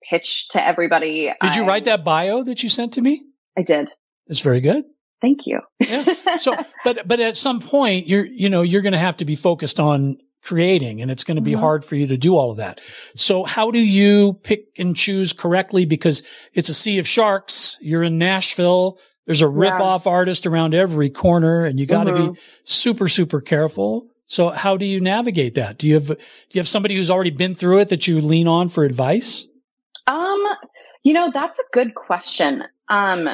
pitch to everybody. Did you write that bio that you sent to me? I did. It's very good. Thank you. yeah. So, but but at some point, you're you know you're going to have to be focused on creating, and it's going to be Mhm. hard for you to do all of that. So, how do you pick and choose correctly? Because it's a sea of sharks. You're in Nashville. There's a rip off artist around every corner, and you got to Mhm. be super super careful. So, how do you navigate that? Do you have do you have somebody who's already been through it that you lean on for advice? Um, you know, that's a good question. Um,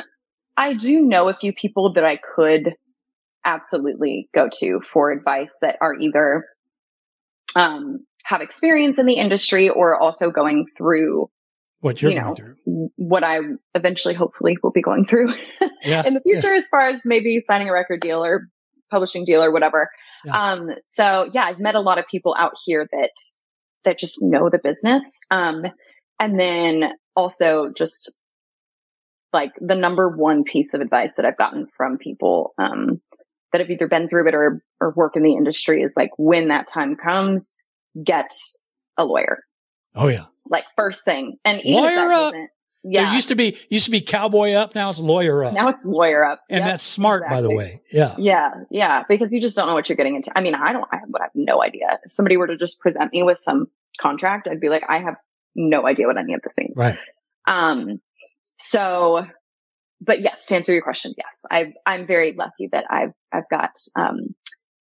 I do know a few people that I could absolutely go to for advice that are either um, have experience in the industry or also going through What you're you going know, through? what I eventually hopefully will be going through Yeah. in the future as far as maybe signing a record deal or publishing deal or whatever. Um, so yeah, I've met a lot of people out here that, that just know the business. Um, and then also just like the number one piece of advice that I've gotten from people, um, that have either been through it or, or work in the industry is like when that time comes, get a lawyer, Oh yeah. like first thing. And even Lawyer up. doesn't, There yeah, used to be used to be cowboy up. Now it's lawyer up. now it's lawyer up. and Yep, that's smart, by the way. Yeah. Yeah, yeah, because you just don't know what you're getting into. I mean, I don't, I would have no idea. If somebody were to just present me with some contract, I'd be like, I have no idea what any of this means. Right. Um, so, but yes, to answer your question, yes, I, I'm very lucky that I've, I've got, um,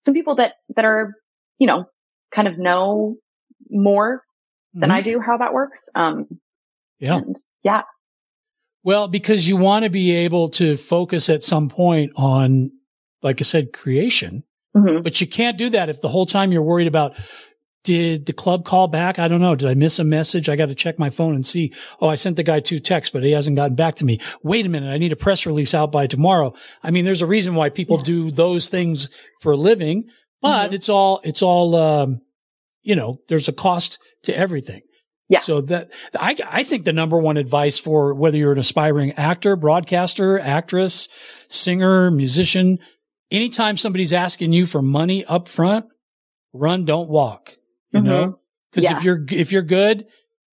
some people that, that are, you know, kind of know more than Mhm. I do how that works. Um, Yeah. yeah, Well, because you want to be able to focus at some point on, like I said, creation, Mhm. but you can't do that if the whole time you're worried about, did the club call back? I don't know. Did I miss a message? I got to check my phone and see. Oh, I sent the guy two texts, but he hasn't gotten back to me. Wait a minute. I need a press release out by tomorrow. I mean, there's a reason why people do those things for a living, but it's all, it's all, um, you know, there's a cost to everything. Yeah. So that I, I think the number one advice for whether you're an aspiring actor, broadcaster, actress, singer, musician, anytime somebody's asking you for money up front, run, don't walk, you Mhm. know, because Yeah. if you're, if you're good,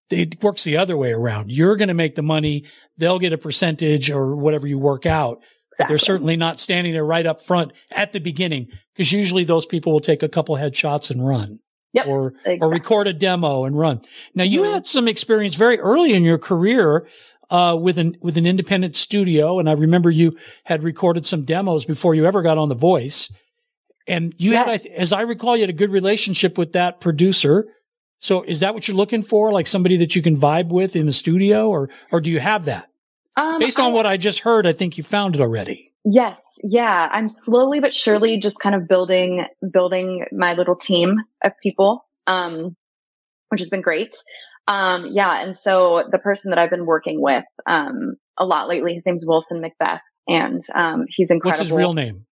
it works the other way around. You're going to make the money. They'll get a percentage or whatever you work out. But they're certainly not standing there right up front at the beginning because usually those people will take a couple headshots and run. Yep, Or, or record a demo and run. Now you Mhm. had some experience very early in your career, uh, with an, with an independent studio. And I remember you had recorded some demos before you ever got on The Voice. And you had, I as I recall, you had a good relationship with that producer. So is that what you're looking for? Like somebody that you can vibe with in the studio or, or do you have that? Um, Based on what I just heard, I think you found it already. Yes, yeah. I'm slowly but surely just kind of building building my little team of people, um, which has been great. Um, yeah, and so the person that I've been working with um, a lot lately, his name's Wilson Macbeth, and um, he's incredible. What's his real name?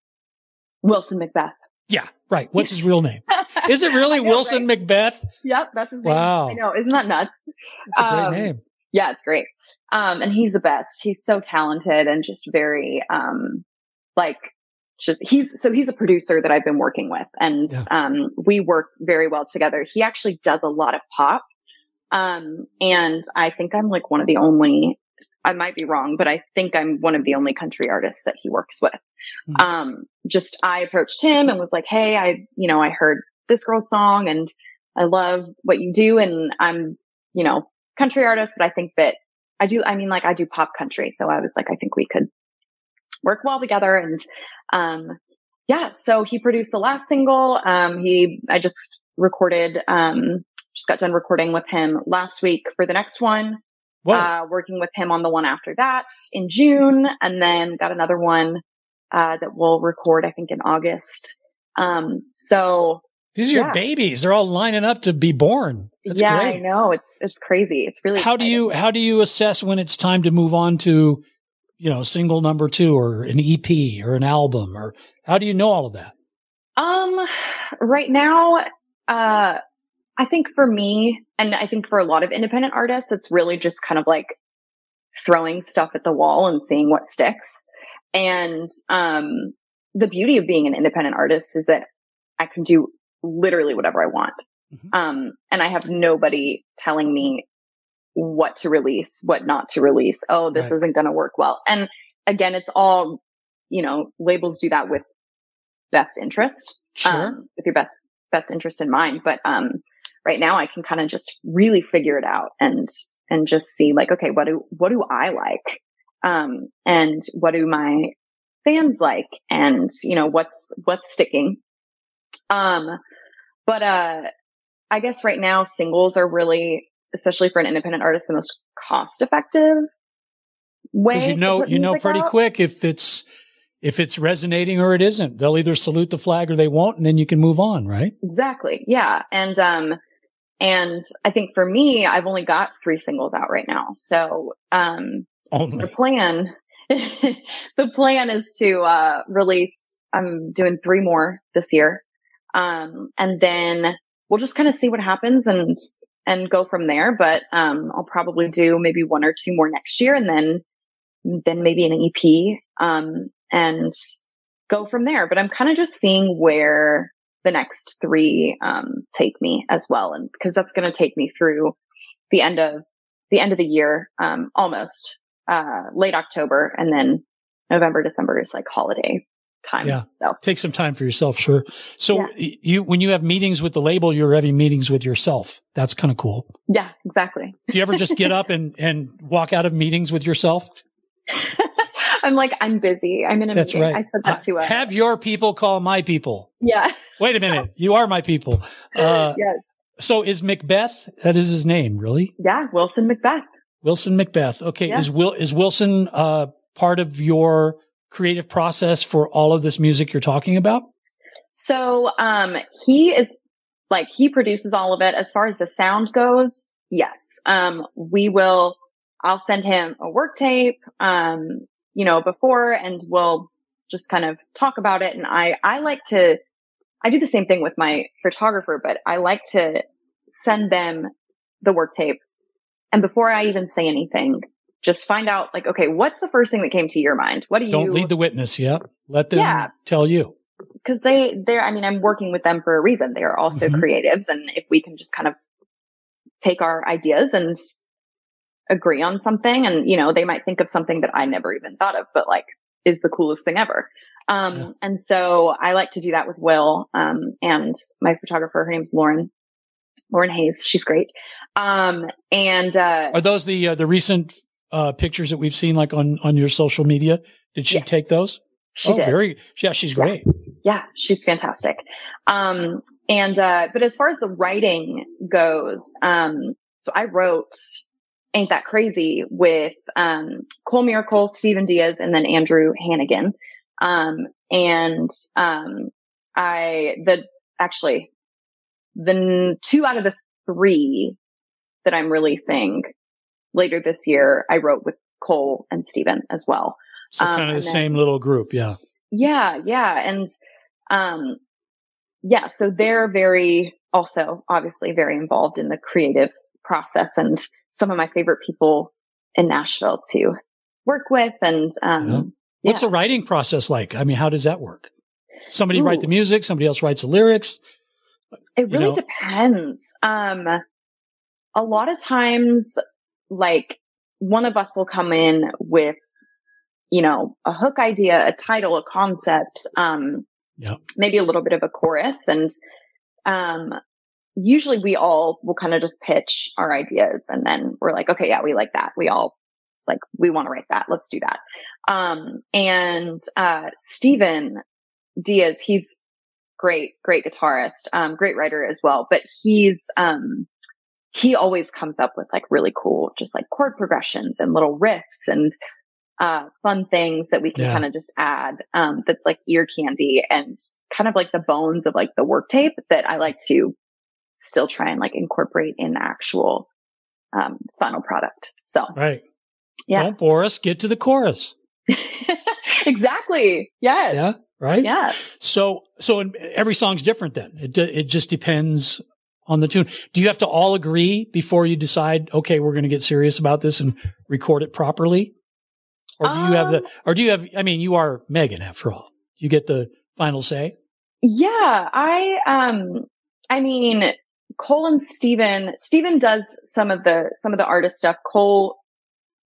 Wilson Macbeth. Yeah, right. What's his real name? Is it really know, Wilson Macbeth? Yep, that's his Wow. name. I know, isn't that nuts? It's a great Um, name. Yeah, it's great. Um, and he's the best. He's so talented and just very, um, like, just, he's, so he's a producer that I've been working with and, um, we work very well together. He actually does a lot of pop. Um, and I think I'm like one of the only, I might be wrong, but I think I'm one of the only country artists that he works with. Um, just I approached him and was like, Hey, I, you know, I heard this girl's song and I love what you do. And I'm, you know, country artist, but I think that I do, I mean, like I do pop country. So I was like, I think we could work well together. And, um, yeah, so he produced the last single. Um, he, I just recorded, um, just got done recording with him last week for the next one. Uh, working with him on the one after that in June and then got another one, uh, that we'll record, I think in August. Um, so These are your babies. They're all lining up to be born. That's yeah, great. I know. It's it's crazy. It's really How do you how do you assess when it's time to move on to, you know, single number two or an EP or an album or how do you know all of that? Um, right now, uh, I think for me, and I think for a lot of independent artists, it's really just kind of like throwing stuff at the wall and seeing what sticks. And, um, the beauty of being an independent artist is that I can do literally whatever I want. Um, and I have nobody telling me what to release, what not to release. Oh, this Right. isn't going to work well. And again, it's all, you know, labels do that with best interest, Sure. um, with your best, best interest in mind. But, um, right now I can kind of just really figure it out and, and just see like, okay, what do, what do I like? Um, and what do my fans like? And, you know, what's, what's sticking? Um, but, uh, I guess right now singles are really, especially for an independent artist, the most cost effective way. Because you know you know pretty out. quick if it's if it's resonating or it isn't. They'll either salute the flag or they won't, and then you can move on, right? Exactly. Yeah. And, um, and I think for me, I've only got three singles out right now. So, um, Only. the plan, the plan is to, uh, release, I'm doing three more this year. Um, and then we'll just kind of see what happens and, and go from there. But, um, I'll probably do maybe one or two more next year and then, then maybe an EP, um, and go from there. But I'm kind of just seeing where the next three, um, take me as well. And because that's going to take me through the end of the end of the year, um, almost, uh, late October and then November, December is like holiday time. Yeah. So Take some time for yourself, sure. So y- you when you have meetings with the label, you're having meetings with yourself. That's kind of cool. yeah, exactly. Do you ever just get up and and walk out of meetings with yourself? I'm like, I'm busy. I'm in a That's meeting. right. I said that to, uh, Have your people call my people. yeah. Wait a minute. You are my people. Uh, yes. So is Macbeth? That is his name, really? Yeah. Wilson Macbeth. Wilson Macbeth. Okay. Yeah. Is Will is Wilson uh, part of your creative process for all of this music you're talking about? So, um, he is like, he produces all of it. As far as the sound goes, yes. Um, we will, I'll send him a work tape, um, you know, before and we'll just kind of talk about it. And I, I like to, I do the same thing with my photographer, but I like to send them the work tape. And before I even say anything, just find out like, okay, what's the first thing that came to your mind? What do you Don't lead the witness. Yeah. Let them Yeah. tell you. because they they're i mean i'm working with them for a reason they are also Mhm. creatives and if we can just kind of take our ideas and agree on something and you know they might think of something that i never even thought of but like is the coolest thing ever um and so i like to do that with will um and my photographer her name's lauren lauren hayes she's great um and uh Are those the uh, the recent uh, pictures that we've seen like on on your social media? Did she take those? She oh, did. very. Yeah, she's great. yeah, she's fantastic. Um, and, uh, but as far as the writing goes, um, so I wrote Ain't That Crazy with, um, Cole Miracle, Stephen Diaz, and then Andrew Hannigan. Um, and, um, I, the, actually, the n- two out of the three that I'm releasing later this year, I wrote with Cole and Stephen as well. So Um, kind of the then- same little group. Yeah. yeah, yeah. And um yeah, so they're very also obviously very involved in the creative process and some of my favorite people in Nashville to work with and um What's the writing process like? I mean, how does that work? Somebody write the music, somebody else writes the lyrics. It really know? depends. Um, a lot of times, like one of us will come in with, you know, a hook idea, a title, a concept, um, Yeah. maybe a little bit of a chorus. And, um, usually we all will kind of just pitch our ideas and then we're like, okay, yeah, we like that. We all like, we want to write that. Let's do that. Um, and, uh, Steven Diaz, he's great, great guitarist, um, great writer as well, but he's, um, he always comes up with like really cool, just like chord progressions and little riffs and uh, fun things that we can Yeah. kind of just add, um, that's like ear candy and kind of like the bones of like the work tape that I like to still try and like incorporate in the actual, um, final product. So Right. yeah, Don't bore us. Get to the chorus. exactly. Yes. Yeah. Right. Yeah. So, so every song's different then. It, d- it just depends on the tune. Do you have to all agree before you decide, okay, we're going to get serious about this and record it properly? Or do you have the, or do you have, I mean, you are Megan after all. Do you get the final say? Yeah, I um I mean Cole and Steven Steven does some of the some of the artist stuff. Cole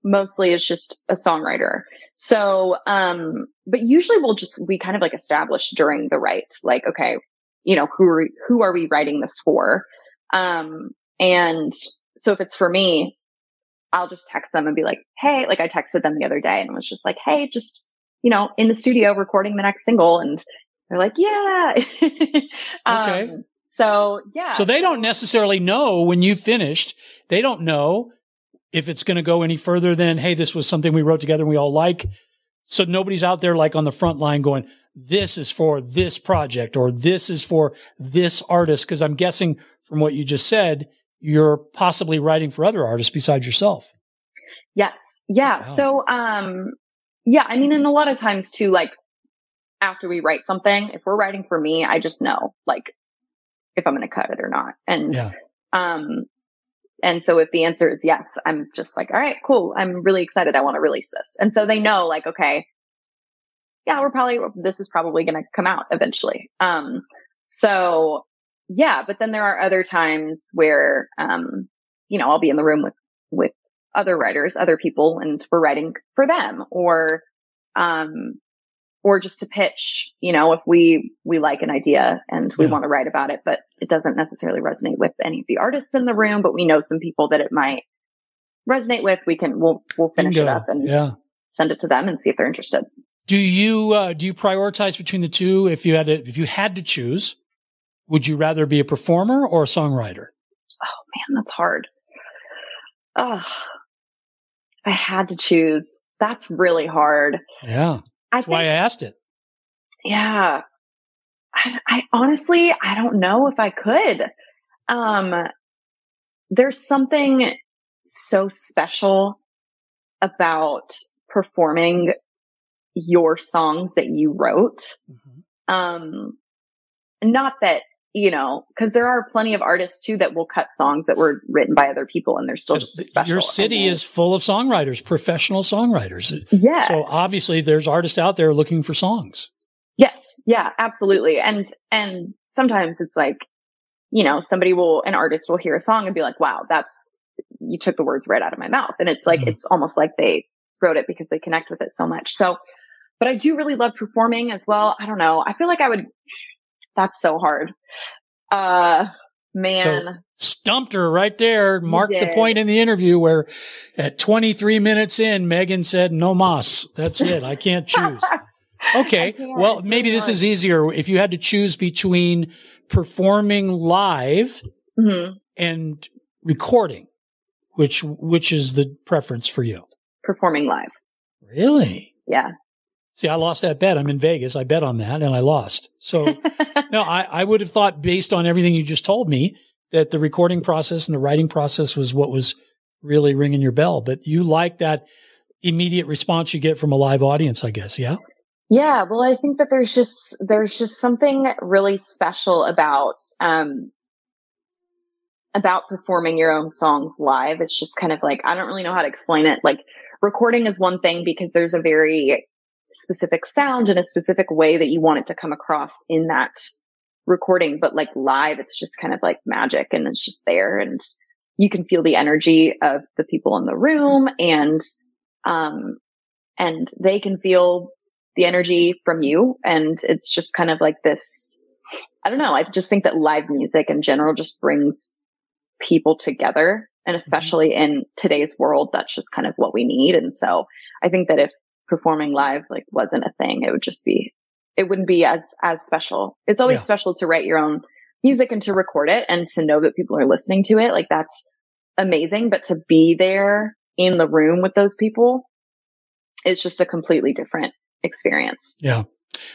mostly is just a songwriter. So um but usually we'll just we kind of like establish during the write like okay, you know, who are who are we writing this for? Um and so if it's for me, I'll just text them and be like, "Hey, like I texted them the other day and was just like, "Hey, just you know, in the studio recording the next single." And they're like, "Yeah." Okay. So yeah. So they don't necessarily know when you finished. They don't know if it's going to go any further than, hey, this was something we wrote together and we all like. So nobody's out there like on the front line going, this is for this project or this is for this artist. Cause I'm guessing from what you just said, you're possibly writing for other artists besides yourself. Yes. Yeah. So, um, yeah, I mean, and a lot of times too, like after we write something, if we're writing for me, I just know like if I'm going to cut it or not. And, Yeah. um, and so if the answer is yes, I'm just like, all right, cool. I'm really excited. I want to release this. And so they know like, okay, yeah, we're probably, this is probably going to come out eventually. Um, so yeah, but then there are other times where, um, you know, I'll be in the room with, with other writers, other people, and we're writing for them or, um, or just to pitch, you know, if we, we like an idea and we Yeah. want to write about it, but it doesn't necessarily resonate with any of the artists in the room, but we know some people that it might resonate with. We can, we'll, we'll finish it up and Yeah. send it to them and see if they're interested. Do you, uh, do you prioritize between the two? If you had to, if you had to choose, would you rather be a performer or a songwriter? Oh man, that's hard. Ugh. I had to choose, that's really hard. Yeah. That's why I asked it. Yeah. I, I honestly, I don't know if I could. Um, there's something so special about performing your songs that you wrote. Um, not that, you know, cause there are plenty of artists too that will cut songs that were written by other people and they're still just special. Your city is full of songwriters, professional songwriters. Yeah. So obviously there's artists out there looking for songs. Yes. Yeah, absolutely. And, and sometimes it's like, you know, somebody will, an artist will hear a song and be like, wow, that's, you took the words right out of my mouth. And it's like, it's almost like they wrote it because they connect with it so much. So, but I do really love performing as well. I don't know. I feel like I would, that's so hard. Uh, man. So stumped her right there. Marked the point in the interview where at 23 minutes in, Megan said, no mas. That's it. I can't choose. Okay. Well, maybe this is easier. If you had to choose between performing live Mhm. and recording, which, which is the preference for you? performing live. Really? Yeah. See, I lost that bet. I'm in Vegas. I bet on that and I lost. So no, I, I would have thought based on everything you just told me that the recording process and the writing process was what was really ringing your bell, but you like that immediate response you get from a live audience, I guess. Yeah. Yeah, well, I think that there's just there's just something really special about um about performing your own songs live. It's just kind of like I don't really know how to explain it. Like recording is one thing because there's a very specific sound and a specific way that you want it to come across in that recording, but like live it's just kind of like magic and it's just there and you can feel the energy of the people in the room and um and they can feel the energy from you. And it's just kind of like this. I don't know. I just think that live music in general just brings people together. And especially in today's world, that's just kind of what we need. And so I think that if performing live like wasn't a thing, it would just be, it wouldn't be as, as special. It's always Yeah. special to write your own music and to record it and to know that people are listening to it. Like that's amazing. But to be there in the room with those people, it's just a completely different experience. Yeah.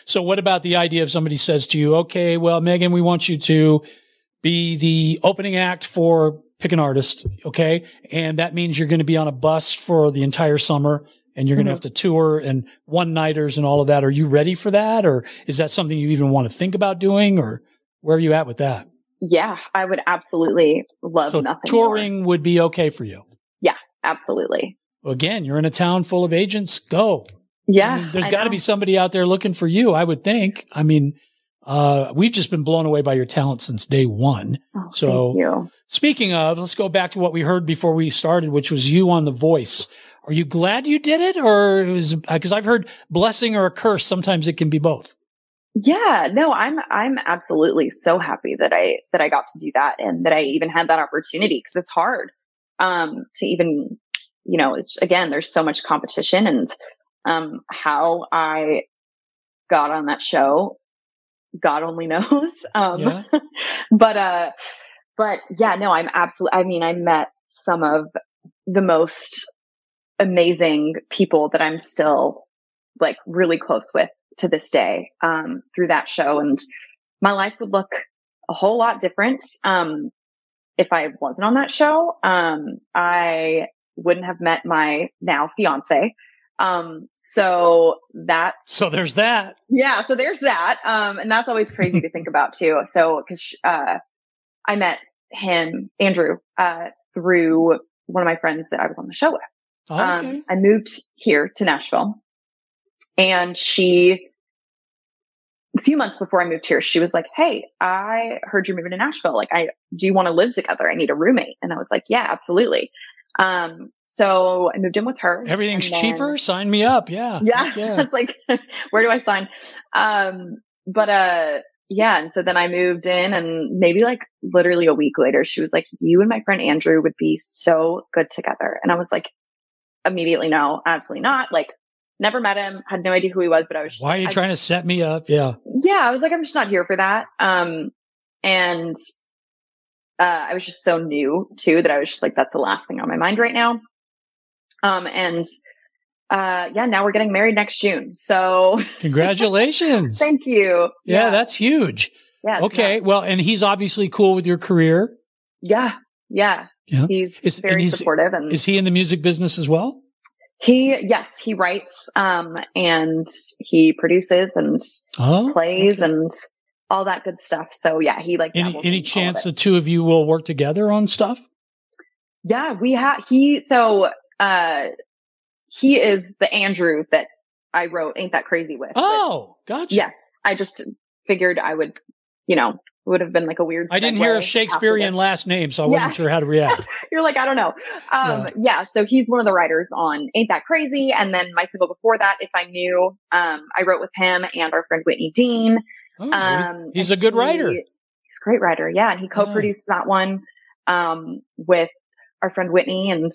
So what about the idea if somebody says to you, okay, well, Megan, we want you to be the opening act for pick an artist. Okay. And that means you're going to be on a bus for the entire summer and you're going to have to tour and one nighters and all of that. Are you ready for that? Or is that something you even want to think about doing or where are you at with that? Yeah, I would absolutely love So nothing. more. touring would be okay for you. Yeah, absolutely. Again, you're in a town full of agents. Go. Yeah. there's got to be somebody out there looking for you, I would think. I mean, uh, we've just been blown away by your talent since day one. Oh, so, speaking of, let's go back to what we heard before we started, which was you on The Voice. Are you glad you did it, or because I've heard blessing or a curse? Sometimes it can be both. Yeah, no, I'm I'm absolutely so happy that I that I got to do that and that I even had that opportunity because it's hard um to even you know, it's again there's so much competition and um how I got on that show God only knows. Um Yeah. but uh but yeah, no, I'm absolutely I mean, I met some of the most amazing people that I'm still like really close with to this day um, through that show. And my life would look a whole lot different um, if I wasn't on that show. Um, I wouldn't have met my now fiance. Um, so that So there's that. yeah, so there's that. Um, and that's always crazy to think about too. So, cause, uh, I met him, Andrew, uh, through one of my friends that I was on the show with. Oh, Okay. Um, I moved here to Nashville and she, a few months before I moved here, she was like, Hey, I heard you're moving to Nashville. Like, I, do you want to live together? I need a roommate. And I was like, yeah, absolutely. Um, so I moved in with her. Everything's then- cheaper. Sign me up. Yeah. yeah. Yeah. It's like, where do I sign? Um, but, uh, yeah. And so then I moved in and maybe like literally a week later, she was like, you and my friend Andrew would be so good together. And I was like, immediately, no, absolutely not. Like never met him, had no idea who he was, but I was, just, Why are you I trying to set me up? Yeah. yeah, I was like, I'm just not here for that. Um, and, uh, I was just so new too that I was just like, that's the last thing on my mind right now. Um, and, uh, yeah, now we're getting married next June. So Congratulations. thank you. yeah, that's huge. Yeah. Okay. Well, and he's obviously cool with your career. Yeah. Yeah. Yeah. He's Is- and very he's- supportive and Is he in the music business as well? he, yes, he writes, um, and he produces and Oh, plays and all that good stuff. So yeah, he like, Any, any in all of chance the two of you will work together on stuff? Yeah, we have, he, so, uh, he is the Andrew that I wrote Ain't That Crazy with. Oh, gotcha. Yes. I just figured I would, you know, it would have been like a weird. I didn't hear a Shakespearean last name, so I Yeah. wasn't sure how to react. You're like, I don't know. Um, yeah. So he's one of the writers on Ain't That Crazy. And then my single before that, If I Knew, um, I wrote with him and our friend Whitney Dean. Oh, he's- Um, he's and a good he- writer. He's a great writer. Yeah. And he co-produced that one, um, with our friend Whitney and,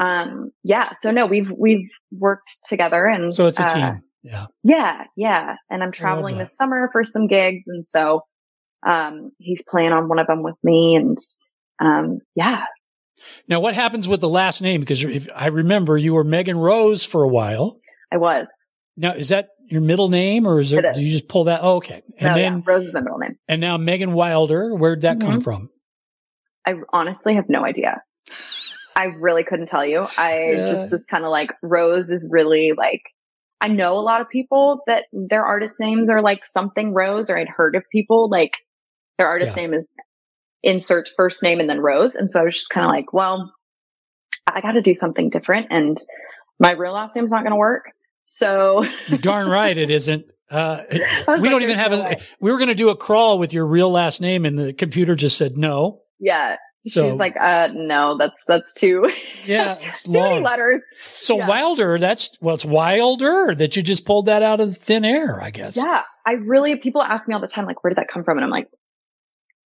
um, yeah. So no, we've, we've worked together and So it's a uh, team. Yeah. Yeah, yeah. And I'm traveling this summer for some gigs. And so, um, he's playing on one of them with me. And, um, yeah. Now, what happens with the last name? Because if I remember, you were Megan Rose for a while. I was. Now, is that your middle name, or is there? It is. Do you just pull that? Oh, okay. And No, then, yeah, Rose is my middle name. and now Megan Wilder. Where'd that come Mhm. from? I honestly have no idea. I really couldn't tell you. I Yeah. just was kind of like, Rose is really like, I know a lot of people that their artist names are like something Rose, or I'd heard of people like their artist Yeah. name is insert first name and then Rose. And so I was just kind of like, well, I got to do something different. And my real last name's not going to work. So darn right, it isn't. Uh, we don't even have "There's a. way." We were going to do a crawl with your real last name, and the computer just said no. yeah. So- She's like, uh, no, that's, that's too, Yeah, too many letters. So Yeah. Wilder, that's well, it's Wilder that you just pulled that out of thin air, I guess. Yeah. I really, people ask me all the time, like, where did that come from? And I'm like,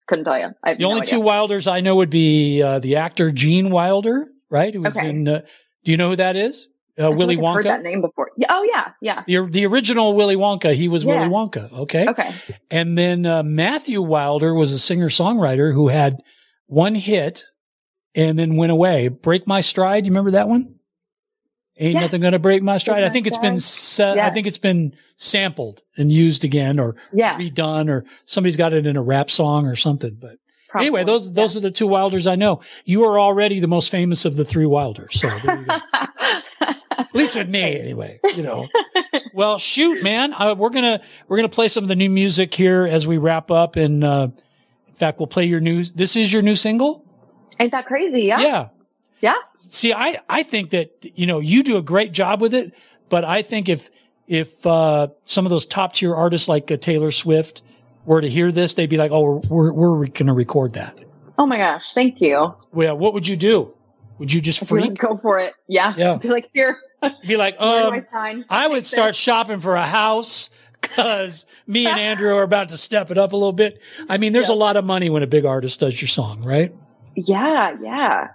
couldn't tell you. I The no only idea. two Wilders I know would be uh, the actor Gene Wilder, right? Who was Okay. in. Uh, do you know who that is? Uh, Willy I've heard that Wonka. name before. Oh yeah. Yeah. The, the original Willy Wonka. He was Yeah. Willy Wonka. Okay. Okay. And then uh, Matthew Wilder was a singer songwriter who had one hit and then went away. Break My Stride. You remember that one? Ain't Yes. nothing gonna break my stride. I think it's been set, I think it's been sampled and used again or Yeah. redone or somebody's got it in a rap song or something. But anyway, Probably, those those are the two Wilders I know. You are already the most famous of the three Wilders. So there you go. At least with me, anyway. You know. well, shoot, man. Uh, we're gonna we're gonna play some of the new music here as we wrap up, and uh, in fact, we'll play your news. This is your new single. Ain't that crazy? Yeah. Yeah. Yeah. See, I I think that you know you do a great job with it, but I think if if uh, some of those top tier artists like uh, Taylor Swift were to hear this, they'd be like, "Oh, we're we're, we're going to record that." Oh my gosh. Thank you. Well, what would you do? Would you just like, freak? Go for it. Yeah. Yeah. Be like, here. Be like, um, I? I would start shopping for a house because me and Andrew are about to step it up a little bit. I mean, there's a lot of money when a big artist does your song, right? Yeah, yeah,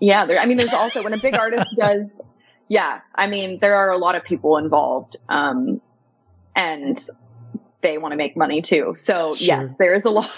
yeah. There, I mean, there's also when a big artist does. Yeah, I mean, there are a lot of people involved, um, and they want to make money too. So yes, there is a lot.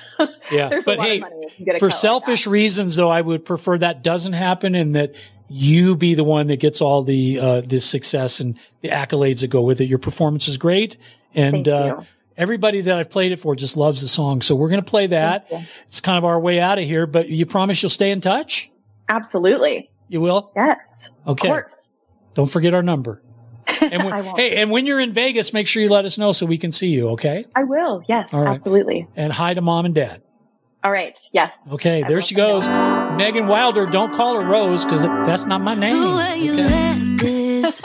Yeah, there's but a lot hey, of money if you get a for cut like selfish reasons, though, I would prefer that doesn't happen and that you be the one that gets all the uh, the success and the accolades that go with it. Your performance is great, and uh, everybody that I've played it for just loves the song. So we're going to play that. It's kind of our way out of here, but you promise you'll stay in touch. Absolutely. You will. Yes. Okay. Of course. Don't forget our number. And when, I won't. hey, and when you're in Vegas, make sure you let us know so we can see you. Okay. I will. Yes. All right. Absolutely. And hi to mom and dad. All right. Yes. Okay, there she goes. Megan Wilder. Don't call her Rose because that's not my name. The way you Okay. left is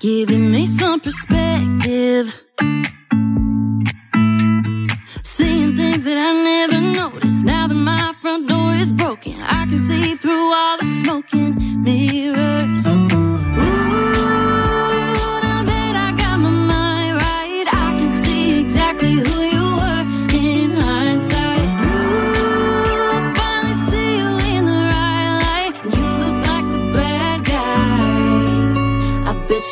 giving me some perspective. Seeing things that I front door is broken, I can see through all the smoking mirrors. Ooh, now that I got my mind right, I can see exactly who you were in hindsight. Ooh, finally see you in the right light. You look like the bad guy. I bet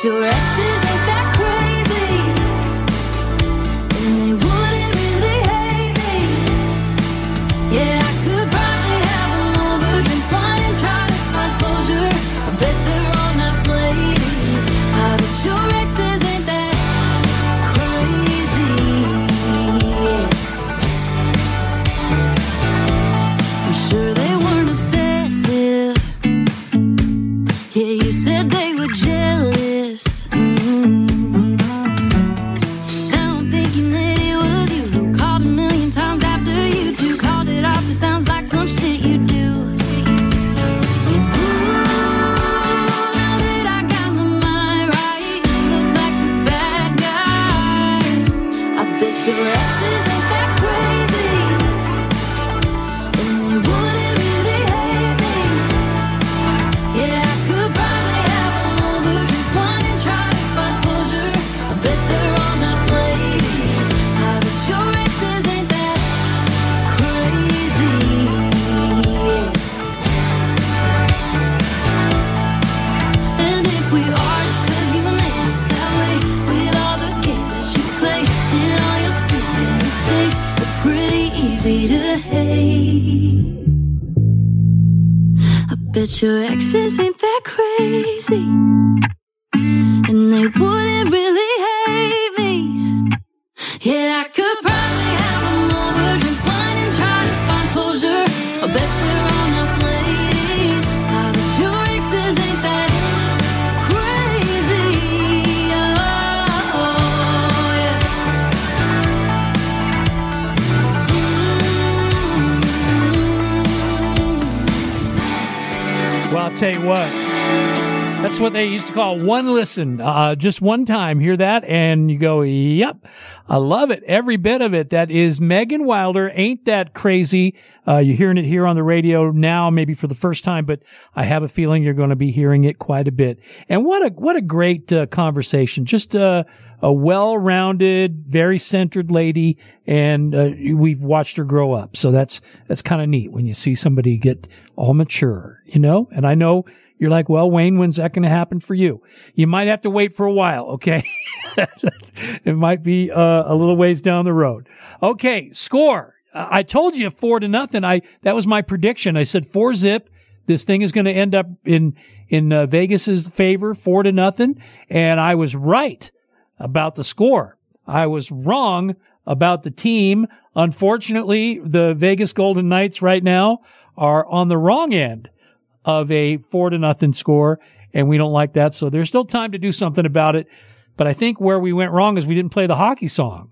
call one listen, uh, just one time. Hear that, and you go, "Yep, I love it, every bit of it." That is Megan Wilder. Ain't that crazy? Uh, you're hearing it here on the radio now, maybe for the first time, but I have a feeling you're going to be hearing it quite a bit. And what a what a great uh, conversation! Just a a well-rounded, very centered lady, and uh, we've watched her grow up. So that's that's kind of neat when you see somebody get all mature, you know. And I know you're like, well, Wayne, when's that going to happen for you? You might have to wait for a while, okay? it might be uh, a little ways down the road. Okay, score. I told you four to nothing. I that was my prediction. I said four zip. this thing is going to end up in in uh, Vegas's favor, four to nothing. And I was right about the score. I was wrong about the team. Unfortunately, the Vegas Golden Knights right now are on the wrong end of a four to nothing score, and we don't like that. So there's still time to do something about it. But I think where we went wrong is we didn't play the hockey song.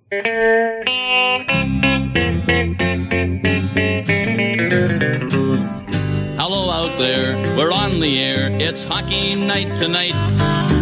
Hello out there, we're on the air. It's hockey night tonight.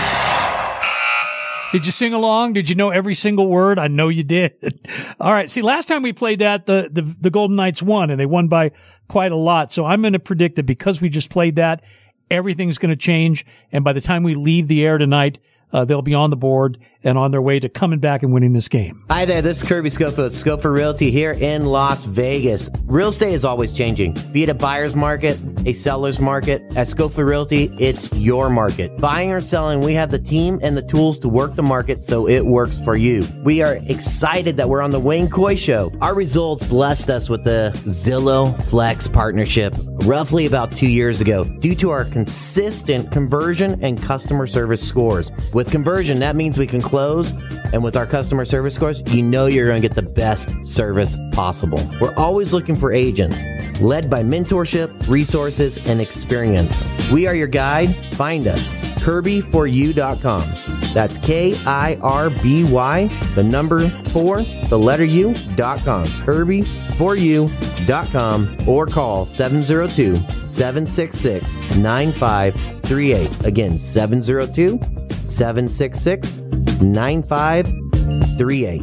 Did you sing along? Did you know every single word? I know you did. All right. See, last time we played that, the, the, the Golden Knights won and they won by quite a lot. So I'm going to predict that because we just played that, everything's going to change. And by the time we leave the air tonight, uh, they'll be on the board and on their way to coming back and winning this game. Hi there, this is Kirby Schofield, Schofield Realty here in Las Vegas. Real estate is always changing. Be it a buyer's market, a seller's market, at Schofield Realty, it's your market. Buying or selling, we have the team and the tools to work the market so it works for you. We are excited that we're on the Wayne Coy Show. Our results blessed us with the Zillow Flex partnership roughly about two years ago due to our consistent conversion and customer service scores. With conversion, that means we can close, and with our customer service scores, you know you're going to get the best service possible. We're always looking for agents led by mentorship, resources, and experience. We are your guide. Find us, kirby4u.com. That's K I R B Y, the number four, the letter U, dot com. Kirby4u.com or call 702 766 9538. Again, 702 766 9538.